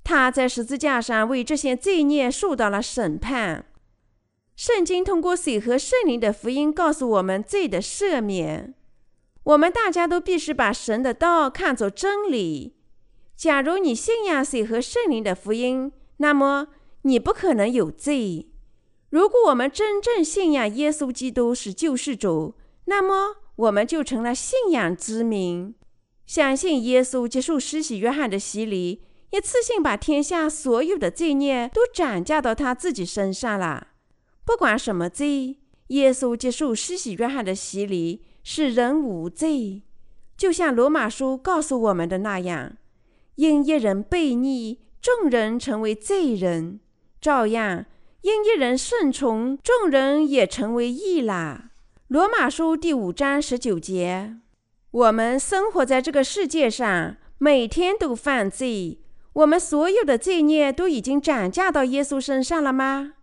[SPEAKER 1] 他在十字架上为这些罪孽受到了审判。圣经通过水和圣灵的福音告诉我们罪的赦免。我们大家都必须把神的道看作真理。假如你信仰水和圣灵的福音，那么你不可能有罪。如果我们真正信仰耶稣基督是救世主，那么我们就成了信仰之民。相信耶稣接受施洗约翰的洗礼，一次性把天下所有的罪孽都转嫁到他自己身上了。不管什么罪，耶稣接受施洗约翰的洗礼，使人无罪。就像罗马书告诉我们的那样，因一人悖逆，众人成为罪人，照样。因一人顺从，众人也成为义啦。罗马书第五章十九节。我们生活在这个世界上，每天都犯罪。我们所有的罪孽都已经转嫁到耶稣身上了吗？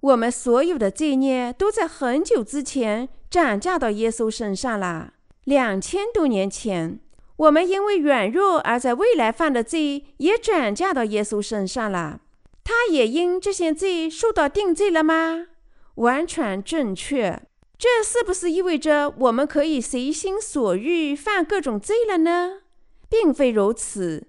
[SPEAKER 1] 我们所有的罪孽都在很久之前转嫁到耶稣身上了。两千多年前，我们因为软弱而在未来犯的罪也转嫁到耶稣身上了。他也因这些罪受到定罪了吗？完全正确。这是不是意味着我们可以随心所欲犯各种罪了呢？并非如此。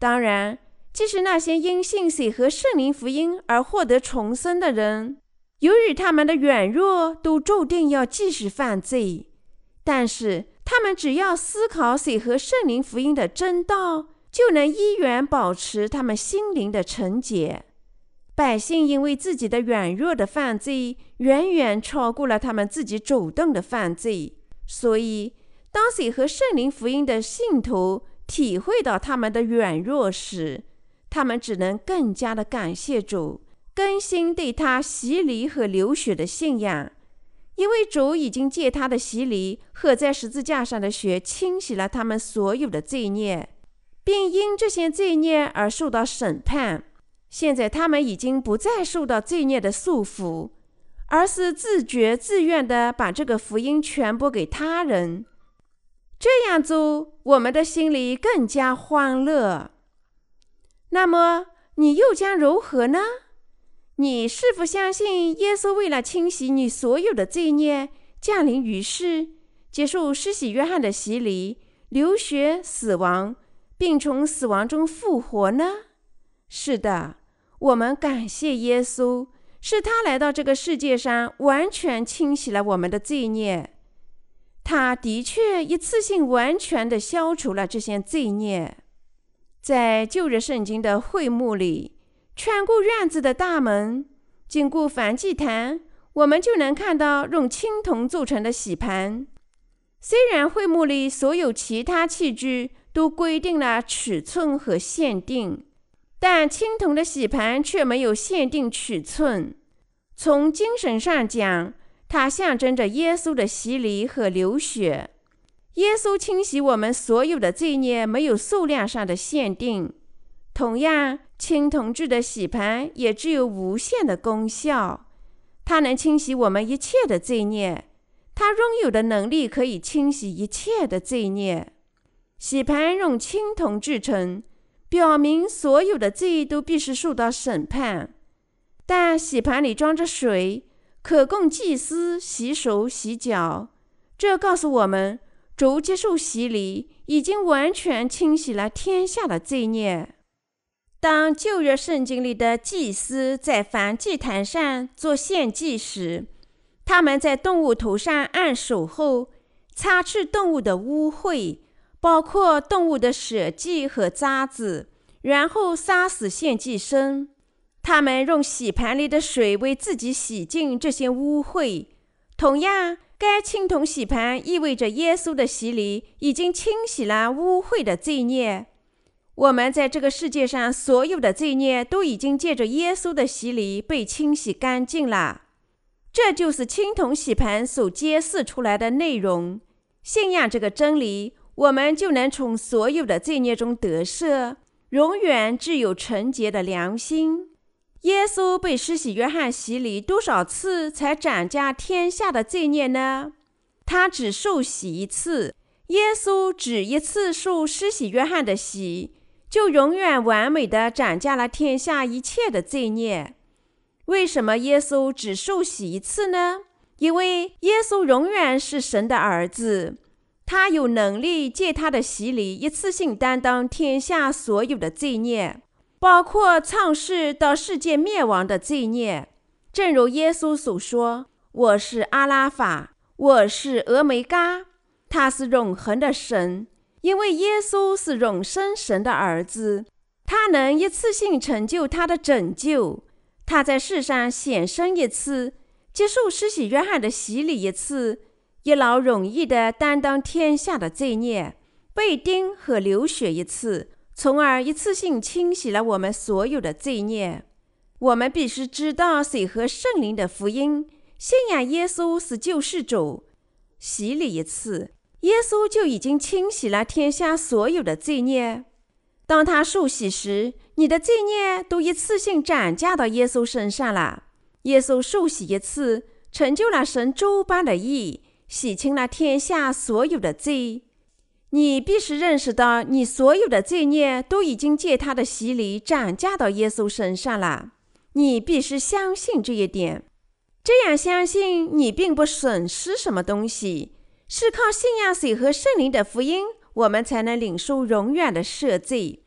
[SPEAKER 1] 当然，即使那些因信水和圣灵福音而获得重生的人，由于他们的软弱，都注定要继续犯罪。但是，他们只要思考水和圣灵福音的真道，就能依然保持他们心灵的纯洁。百姓因为自己的软弱的犯罪，远远超过了他们自己主动的犯罪，所以当水和圣灵福音的信徒体会到他们的软弱时，他们只能更加的感谢主，更新对他洗礼和流血的信仰，因为主已经借他的洗礼和在十字架上的血清洗了他们所有的罪孽。并因这些罪孽而受到审判。现在他们已经不再受到罪孽的束缚，而是自觉自愿地把这个福音传播给他人。这样做，我们的心里更加欢乐。那么，你又将如何呢？你是否相信耶稣为了清洗你所有的罪孽，降临于世，接受施洗约翰的洗礼，流血死亡，并从死亡中复活呢？是的。我们感谢耶稣，是他来到这个世界上，完全清洗了我们的罪孽。他的确一次性完全地消除了这些罪孽。在旧日圣经的会幕里，穿过院子的大门，经过燔祭坛，我们就能看到用青铜做成的洗盘。虽然会幕里所有其他器具都规定了尺寸和限定。但青铜的洗盘却没有限定尺寸。从精神上讲，它象征着耶稣的洗礼和流血。耶稣清洗我们所有的罪孽，没有数量上的限定。同样，青铜制的洗盘也具有无限的功效。它能清洗我们一切的罪孽。它拥有的能力可以清洗一切的罪孽。洗盘用青铜制成。表明所有的罪都必须受到审判，但洗盘里装着水，可供祭司洗手洗脚。这告诉我们，主接受洗礼已经完全清洗了天下的罪孽。当旧约圣经里的祭司在燔祭坛上做献祭时，他们在动物头上按手后，擦去动物的污秽。包括动物的血迹和渣子，然后杀死献祭牲。他们用洗盘里的水为自己洗净这些污秽。同样，该青铜洗盘意味着耶稣的洗礼已经清洗了污秽的罪孽。我们在这个世界上所有的罪孽都已经借着耶稣的洗礼被清洗干净了。这就是青铜洗盘所揭示出来的内容。信仰这个真理。我们就能从所有的罪孽中得赦，永远具有纯洁的良心。耶稣被施洗约翰洗礼多少次才斩下天下的罪孽呢？他只受洗一次。耶稣只一次受施洗约翰的洗，就永远完美地斩下了天下一切的罪孽。为什么耶稣只受洗一次呢？因为耶稣永远是神的儿子。他有能力借他的洗礼，一次性担当天下所有的罪孽，包括创世到世界灭亡的罪孽。正如耶稣所说：“我是阿拉法，我是俄梅嘎。”他是永恒的神，因为耶稣是永生神的儿子，他能一次性成就他的拯救。他在世上显生一次，接受施洗约翰的洗礼一次。一劳永逸地担当天下的罪孽，被钉和流血一次，从而一次性清洗了我们所有的罪孽。我们必须知道水和圣灵的福音，信仰耶稣是救世主。洗礼一次，耶稣就已经清洗了天下所有的罪孽。当他受洗时，你的罪孽都一次性转嫁到耶稣身上了。耶稣受洗一次，成就了神周般的义。洗清了天下所有的罪，你必须认识到，你所有的罪孽都已经借他的洗礼转嫁到耶稣身上了。你必须相信这一点，这样相信你并不损失什么东西。是靠信仰水和圣灵的福音，我们才能领受永远的赦罪。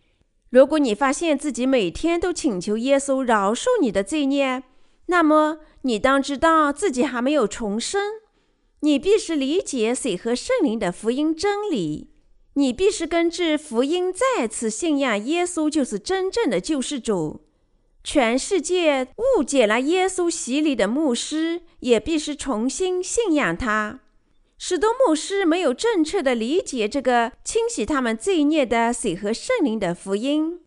[SPEAKER 1] 如果你发现自己每天都请求耶稣饶恕你的罪孽，那么你当知道自己还没有重生。你必须理解水和圣灵的福音真理。你必须根据福音再次信仰耶稣就是真正的救世主。全世界误解了耶稣洗礼的牧师也必须重新信仰他。许多牧师没有正确的理解这个清洗他们罪孽的水和圣灵的福音，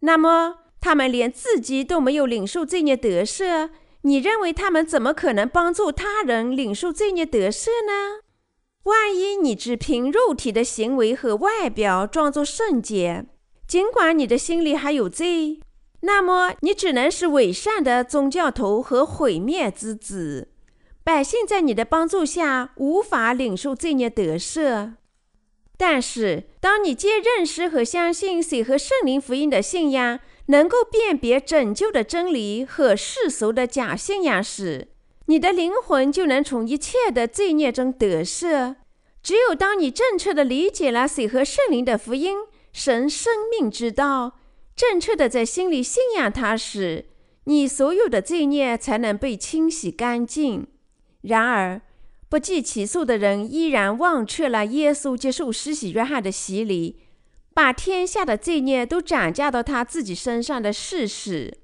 [SPEAKER 1] 那么他们连自己都没有领受罪孽得赦。你认为他们怎么可能帮助他人领受罪孽得赦呢？万一你只凭肉体的行为和外表装作圣洁，尽管你的心里还有罪，那么你只能是伪善的宗教头和毁灭之子。百姓在你的帮助下无法领受罪孽得赦。但是，当你借认识和相信水和圣灵福音的信仰，能够辨别拯救的真理和世俗的假信仰时，你的灵魂就能从一切的罪孽中得赦。只有当你正确地理解了水和圣灵的福音，神生命之道，正确地在心里信仰他时，你所有的罪孽才能被清洗干净。然而，不计其数的人依然忘却了耶稣接受施洗约翰的洗礼，把天下的罪孽都转嫁到他自己身上的事实。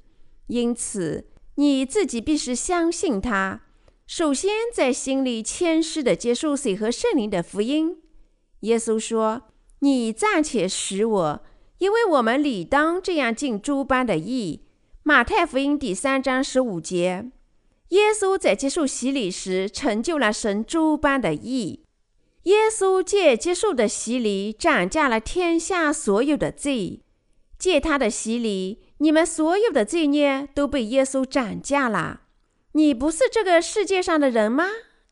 [SPEAKER 1] 因此，你自己必须相信他。首先，在心里谦虚地接受水和圣灵的福音。耶稣说：“你暂且使我，因为我们理当这样尽诸般的义。”马太福音第三章十五节。耶稣在接受洗礼时，成就了神诸般的义。耶稣借接受的洗礼，斩价了天下所有的罪。借他的洗礼，你们所有的罪孽都被耶稣斩价了。你不是这个世界上的人吗？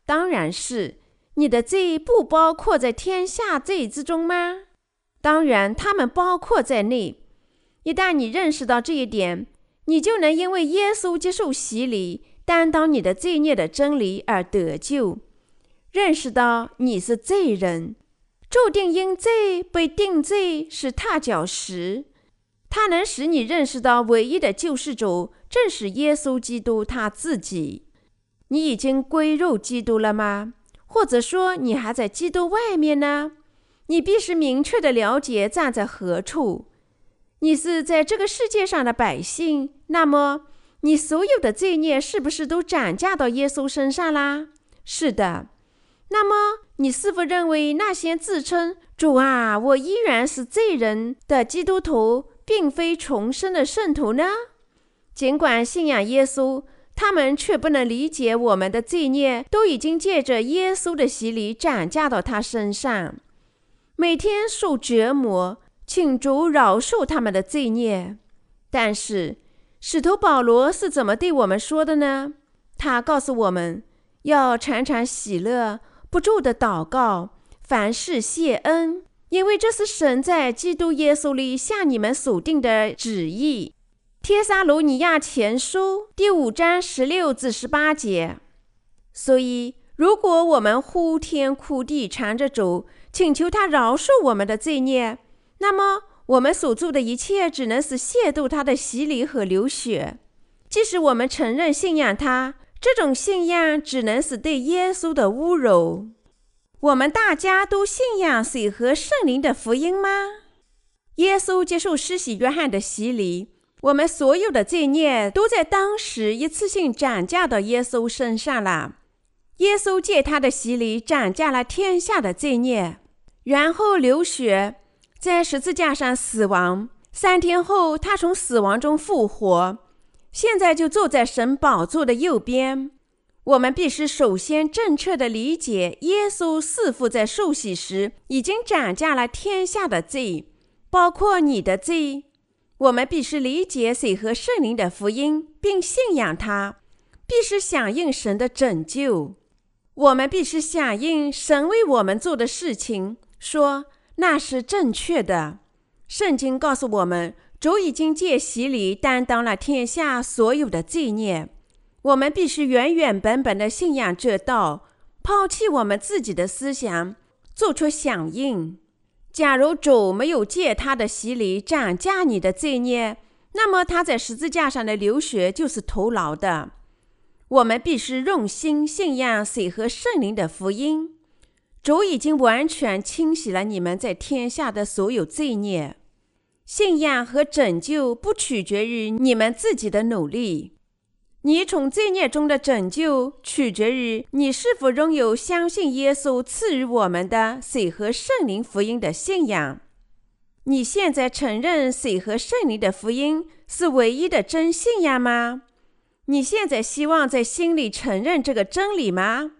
[SPEAKER 1] 当然是。你的罪不包括在天下罪之中吗？当然，他们包括在内。一旦你认识到这一点，你就能因为耶稣接受洗礼，担当你的罪孽的真理而得救。认识到你是罪人，注定因罪被定罪是踏脚石。它能使你认识到唯一的救世主。正是耶稣基督他自己。你已经归入基督了吗？或者说你还在基督外面呢？你必须明确地了解站在何处。你是在这个世界上的百姓，那么你所有的罪孽是不是都转嫁到耶稣身上啦？是的。那么你是否认为那些自称“主啊，我依然是罪人”的基督徒，并非重生的圣徒呢？尽管信仰耶稣，他们却不能理解我们的罪孽都已经借着耶稣的洗礼转嫁到他身上，每天受折磨，请主饶恕他们的罪孽。但是，使徒保罗是怎么对我们说的呢？他告诉我们要常常喜乐，不住的祷告，凡事谢恩，因为这是神在基督耶稣里向你们所定的旨意。帖撒罗尼亚前书第五章十六至十八节。所以，如果我们呼天哭地缠着主，请求他饶恕我们的罪孽，那么我们所做的一切只能是亵渎他的洗礼和流血。即使我们承认信仰他，这种信仰只能是对耶稣的侮辱。我们大家都信仰水和圣灵的福音吗？耶稣接受施洗约翰的洗礼。我们所有的罪孽都在当时一次性涨价到耶稣身上了。耶稣借他的洗礼涨价了天下的罪孽，然后流血，在十字架上死亡。三天后，他从死亡中复活，现在就坐在神宝座的右边。我们必须首先正确地理解，耶稣似乎在受洗时已经斩下了天下的罪，包括你的罪。我们必须理解水和圣灵的福音，并信仰它；必须响应神的拯救。我们必须响应神为我们做的事情，说那是正确的。圣经告诉我们，主已经借洗礼担当了天下所有的罪孽。我们必须原原本本的信仰这道，抛弃我们自己的思想，做出响应。假如主没有借他的洗礼斩价你的罪孽，那么他在十字架上的流血就是徒劳的。我们必须用心信仰水和圣灵的福音。主已经完全清洗了你们在天下的所有罪孽。信仰和拯救不取决于你们自己的努力。你从罪孽中的拯救，取决于你是否拥有相信耶稣赐予我们的水和圣灵福音的信仰。你现在承认水和圣灵的福音是唯一的真信仰吗？你现在希望在心里承认这个真理吗？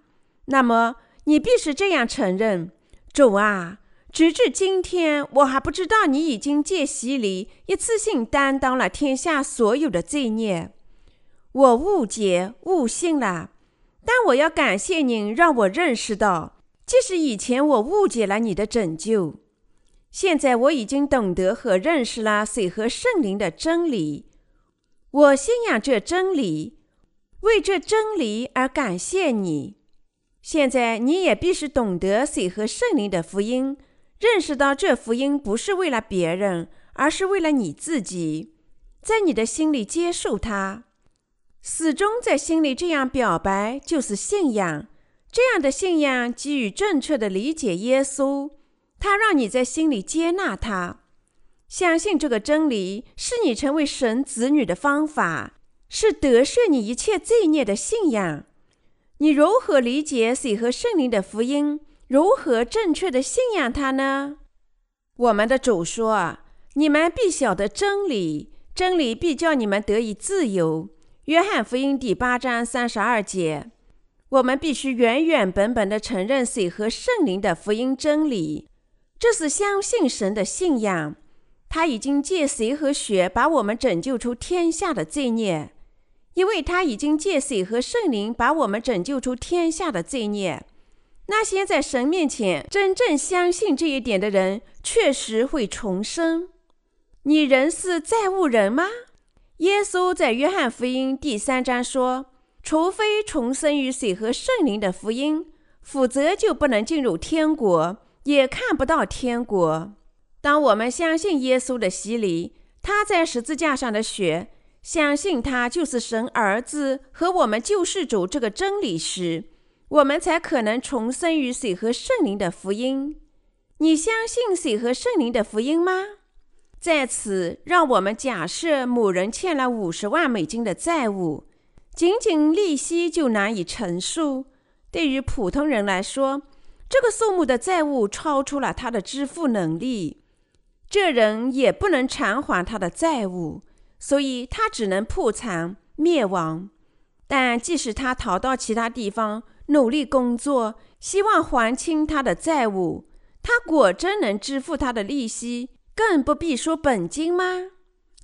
[SPEAKER 1] 那么你必须这样承认：主啊，直至今天，我还不知道你已经借洗礼一次性担当了天下所有的罪孽。我误解误信了，但我要感谢您，让我认识到，即使以前我误解了你的拯救，现在我已经懂得和认识了水和圣灵的真理。我信仰这真理，为这真理而感谢你。现在你也必须懂得水和圣灵的福音。认识到这福音不是为了别人，而是为了你自己，在你的心里接受它，始终在心里这样表白，就是信仰。这样的信仰给予正确的理解耶稣，他让你在心里接纳他，相信这个真理是你成为神子女的方法，是得赦你一切罪孽的信仰。你如何理解水和圣灵的福音？如何正确的信仰他呢？我们的主说：“你们必晓得真理，真理必叫你们得以自由。”约翰福音第八章三十二节。我们必须原原本本的承认水和圣灵的福音真理，这是相信神的信仰。他已经借水和血把我们拯救出天下的罪孽，因为他已经借水和圣灵把我们拯救出天下的罪孽。那些在神面前真正相信这一点的人，确实会重生。你仍是债务人吗？耶稣在约翰福音第三章说：“除非重生于水和圣灵的福音，否则就不能进入天国，也看不到天国。”当我们相信耶稣的洗礼，他在十字架上的血，相信他就是神儿子和我们救世主这个真理时，我们才可能重生于水和圣灵的福音。你相信水和圣灵的福音吗？在此，让我们假设某人欠了五十万美金的债务，仅仅利息就难以承受。对于普通人来说，这个数目的债务超出了他的支付能力。这人也不能偿还他的债务，所以他只能破产灭亡。但即使他逃到其他地方，努力工作，希望还清他的债务。他果真能支付他的利息，更不必说本金吗？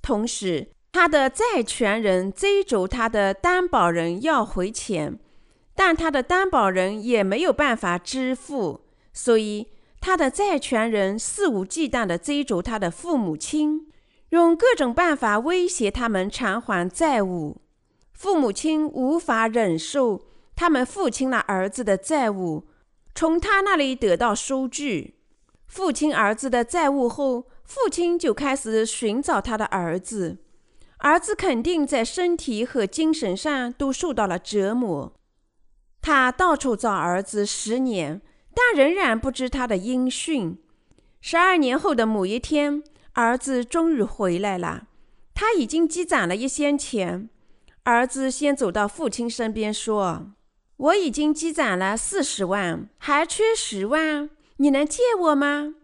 [SPEAKER 1] 同时，他的债权人追逐他的担保人要回钱，但他的担保人也没有办法支付，所以他的债权人肆无忌惮地追逐他的父母亲，用各种办法威胁他们偿还债务。父母亲无法忍受。他们付清了儿子的债务，从他那里得到收据。父亲儿子的债务后，父亲就开始寻找他的儿子。儿子肯定在身体和精神上都受到了折磨。他到处找儿子十年，但仍然不知他的音讯。十二年后的某一天，儿子终于回来了。他已经积攒了一些钱。儿子先走到父亲身边说。我已经积攒了四十万，还缺十万，你能借我吗？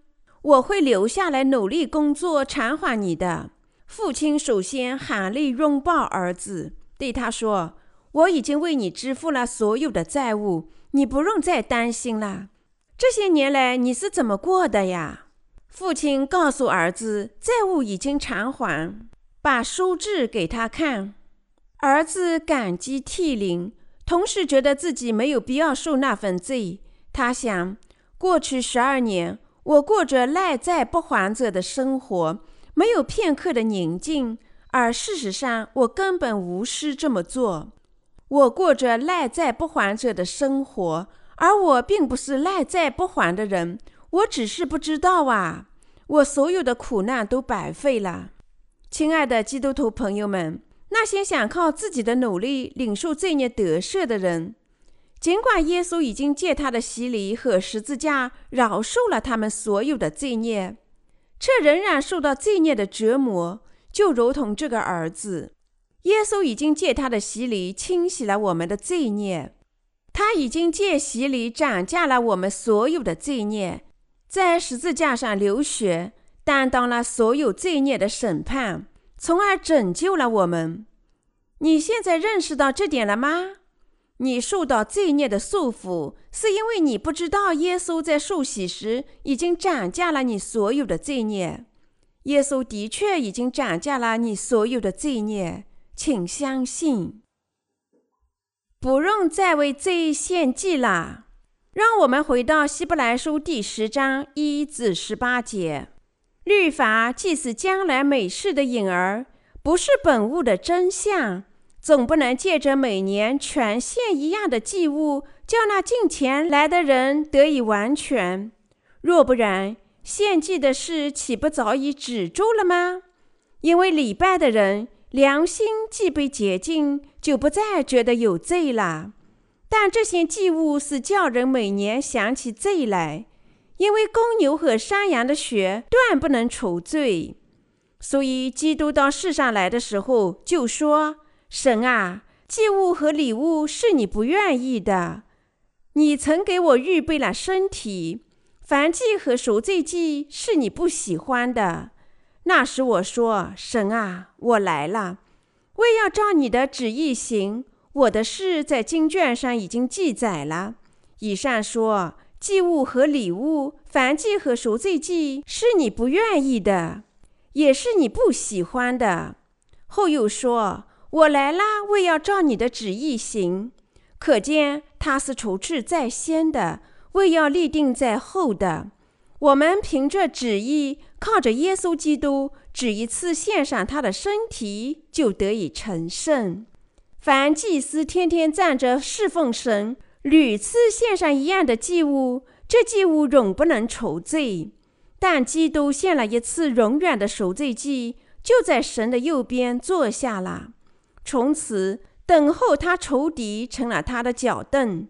[SPEAKER 1] 我会留下来努力工作偿还你的。父亲首先含泪拥抱儿子，对他说：“我已经为你支付了所有的债务，你不用再担心了。这些年来你是怎么过的呀？”父亲告诉儿子，债务已经偿还，把收据给他看。儿子感激涕零。同时觉得自己没有必要受那份罪。他想，过去十二年，我过着赖债不还者的生活，没有片刻的宁静。而事实上，我根本无需这么做。我过着赖债不还者的生活，而我并不是赖债不还的人。我只是不知道啊！我所有的苦难都白费了。亲爱的基督徒朋友们。那些想靠自己的努力领受罪孽得赦的人，尽管耶稣已经借他的洗礼和十字架饶恕了他们所有的罪孽，却仍然受到罪孽的折磨，就如同这个儿子。耶稣已经借他的洗礼清洗了我们的罪孽，他已经借洗礼涨价了我们所有的罪孽，在十字架上流血，担当了所有罪孽的审判。从而拯救了我们。你现在认识到这点了吗？你受到罪孽的束缚，是因为你不知道耶稣在受洗时已经斩价了你所有的罪孽。耶稣的确已经斩价了你所有的罪孽，请相信。不用再为罪献祭了。让我们回到希伯来书第十章一至十八节。律法既是将来美事的影儿，不是本物的真相，总不能借着每年全献一样的祭物，叫那近前来的人得以完全。若不然，献祭的事岂不早已止住了吗？因为礼拜的人良心既被洁净，就不再觉得有罪了。但这些祭物是叫人每年想起罪来，因为公牛和山羊的血断不能除罪。所以基督到世上来的时候就说：“神啊，祭物和礼物是你不愿意的，你曾给我预备了身体；燔祭和赎罪祭是你不喜欢的。那时我说：神啊，我来了，为要照你的旨意行。”我的事在经卷上已经记载了。以上说，祭物和礼物、燔祭和赎罪祭是你不愿意的，也是你不喜欢的。后又说，我来啦，为要照你的旨意行。可见他是处置在先的，为要立定在后的。我们凭着旨意，靠着耶稣基督，只一次献上他的身体，就得以成圣。凡祭司天天站着侍奉神，屡次献上一样的祭物，这祭物永不能除罪。但基督献了一次永远的赎罪祭，就在神的右边坐下了。从此等候他仇敌成了他的脚凳，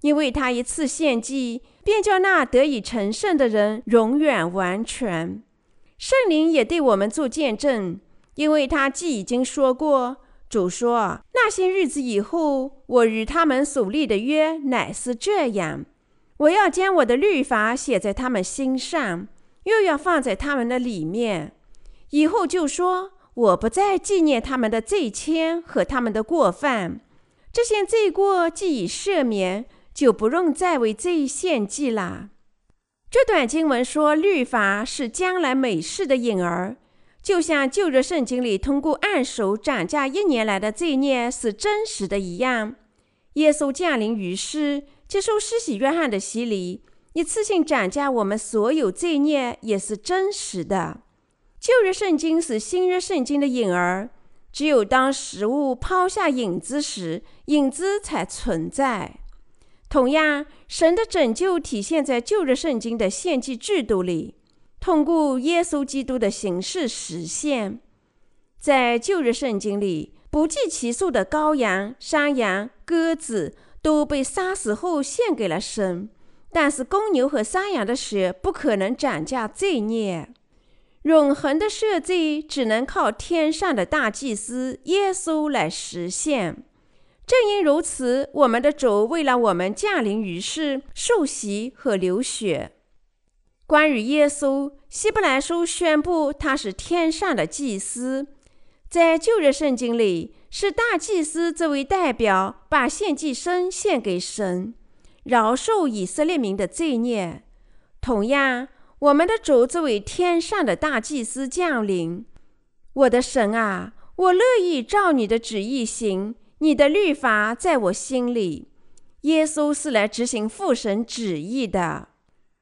[SPEAKER 1] 因为他一次献祭，便叫那得以成圣的人永远完全。圣灵也对我们做见证，因为他既已经说过。主说：“那些日子以后，我与他们所立的约乃是这样：我要将我的律法写在他们心上，又要放在他们的里面。以后就说，我不再纪念他们的罪愆和他们的过犯。这些罪过既已赦免，就不用再为罪献祭了。”这段经文说，律法是将来美事的影儿。就像旧约圣经里通过按手涨价一年来的罪孽是真实的一样，耶稣降临于世，接受施洗约翰的洗礼，一次性涨价我们所有罪孽也是真实的。旧约圣经是新约圣经的影儿，只有当实物抛下影子时，影子才存在。同样，神的拯救体现在旧约圣经的献祭制度里。通过耶稣基督的形式实现，在旧约圣经里，不计其数的羔羊、山羊、鸽子都被杀死后献给了神，但是公牛和山羊的血不可能斩价罪孽。永恒的赦罪只能靠天上的大祭司耶稣来实现。正因如此，我们的主为了我们降临于世，受洗和流血。关于耶稣，希伯来书宣布他是天上的祭司。在旧约圣经里，是大祭司这位代表把献祭牲献给神，饶恕以色列民的罪孽。同样，我们的主作为天上的大祭司降临。我的神啊，我乐意照你的旨意行，你的律法在我心里。耶稣是来执行父神旨意的。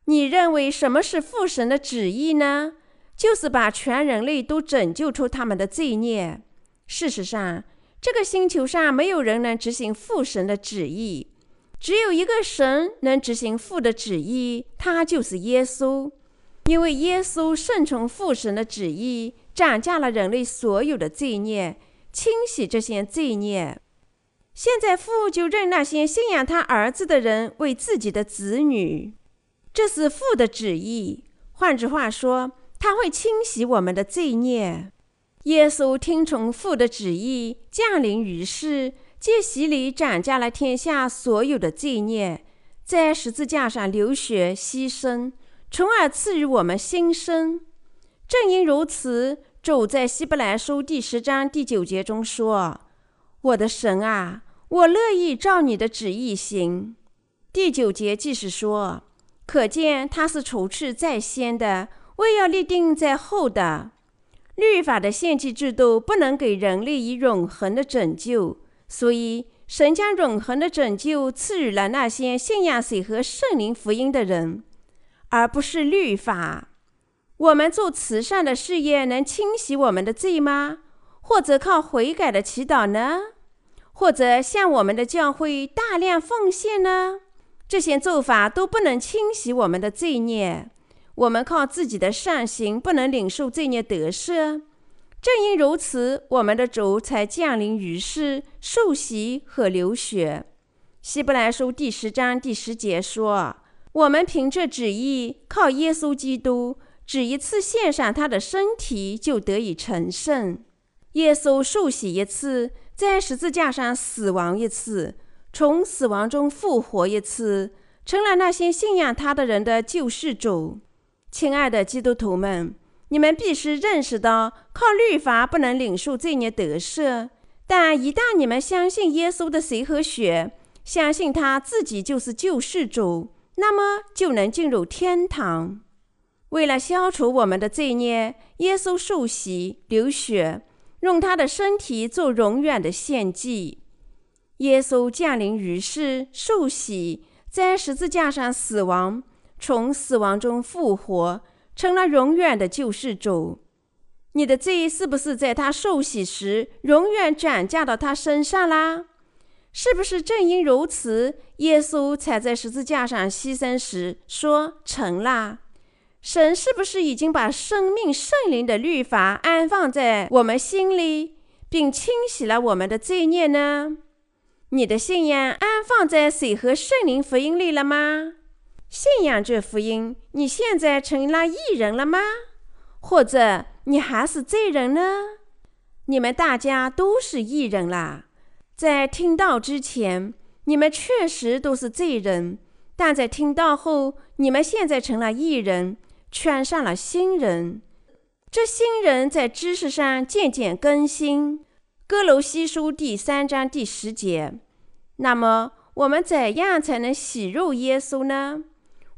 [SPEAKER 1] 你认为什么是父神的旨意呢？就是把全人类都拯救出他们的罪孽。事实上，这个星球上没有人能执行父神的旨意，只有一个神能执行父的旨意，他就是耶稣。因为耶稣顺从父神的旨意，斩下了人类所有的罪孽，清洗这些罪孽。现在父就认那些信仰他儿子的人为自己的子女。这是父的旨意，换句话说，他会清洗我们的罪孽。耶稣听从父的旨意，降临于世，借洗礼斩价了天下所有的罪孽，在十字架上流血牺牲，从而赐予我们新生。正因如此，主在希伯来书第十章第九节中说：“我的神啊，我乐意照你的旨意行。第九节即是说，可见他是除去在先的，为要立定在后的。律法的献祭制度不能给人类以永恒的拯救，所以神将永恒的拯救赐予了那些信仰水和圣灵福音的人，而不是律法。我们做慈善的事业能清洗我们的罪吗？或者靠悔改的祈祷呢？或者向我们的教会大量奉献呢？这些做法都不能清洗我们的罪孽。我们靠自己的善行不能领受罪孽得赦。正因如此，我们的主才降临于世，受洗和流血。希伯来书第十章第十节说：“我们凭着旨意，靠耶稣基督，只一次献上他的身体，就得以成圣。耶稣受洗一次。”在十字架上死亡一次，从死亡中复活一次，成了那些信仰他的人的救世主。亲爱的基督徒们，你们必须认识到，靠律法不能领受罪孽得赦，但一旦你们相信耶稣的血和血，相信他自己就是救世主，那么就能进入天堂。为了消除我们的罪孽，耶稣受洗流血。用他的身体做永远的献祭。耶稣降临于世，受洗，在十字架上死亡，从死亡中复活，成了永远的救世主。你的罪是不是在他受洗时永远转嫁到他身上啦？是不是正因如此，耶稣才在十字架上牺牲时说成了？神是不是已经把生命圣灵的律法安放在我们心里，并清洗了我们的罪孽呢？你的信仰安放在水和圣灵福音里了吗？信仰这福音，你现在成了义人了吗？或者你还是罪人呢？你们大家都是义人啦。在听到之前，你们确实都是罪人，但在听到后，你们现在成了义人。穿上了新人，这新人在知识上渐渐更新。歌罗西书第三章第十节。那么，我们怎样才能喜入耶稣呢？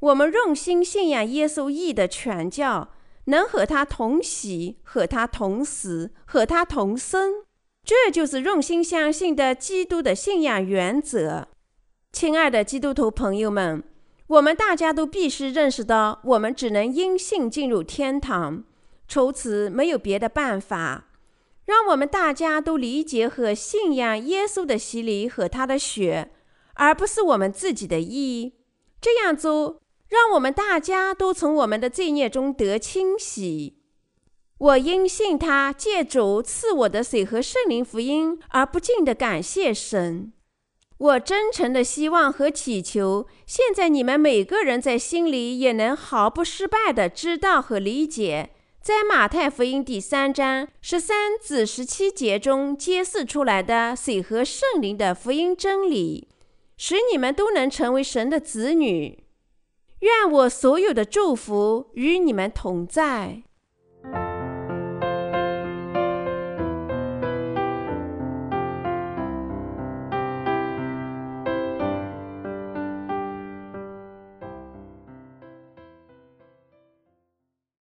[SPEAKER 1] 我们用心信仰耶稣义的全教，能和他同喜，和他同死，和他同生。这就是用心相信的基督的信仰原则。亲爱的基督徒朋友们。我们大家都必须认识到，我们只能因信进入天堂，除此没有别的办法。让我们大家都理解和信仰耶稣的洗礼和他的血，而不是我们自己的义。这样做，让我们大家都从我们的罪孽中得清洗。我因信他借主赐我的水和圣灵福音，而不尽的感谢神。我真诚的希望和祈求，现在你们每个人在心里也能毫不失败地知道和理解，在马太福音第三章十三至十七节中揭示出来的水和圣灵的福音真理，使你们都能成为神的子女。愿我所有的祝福与你们同在。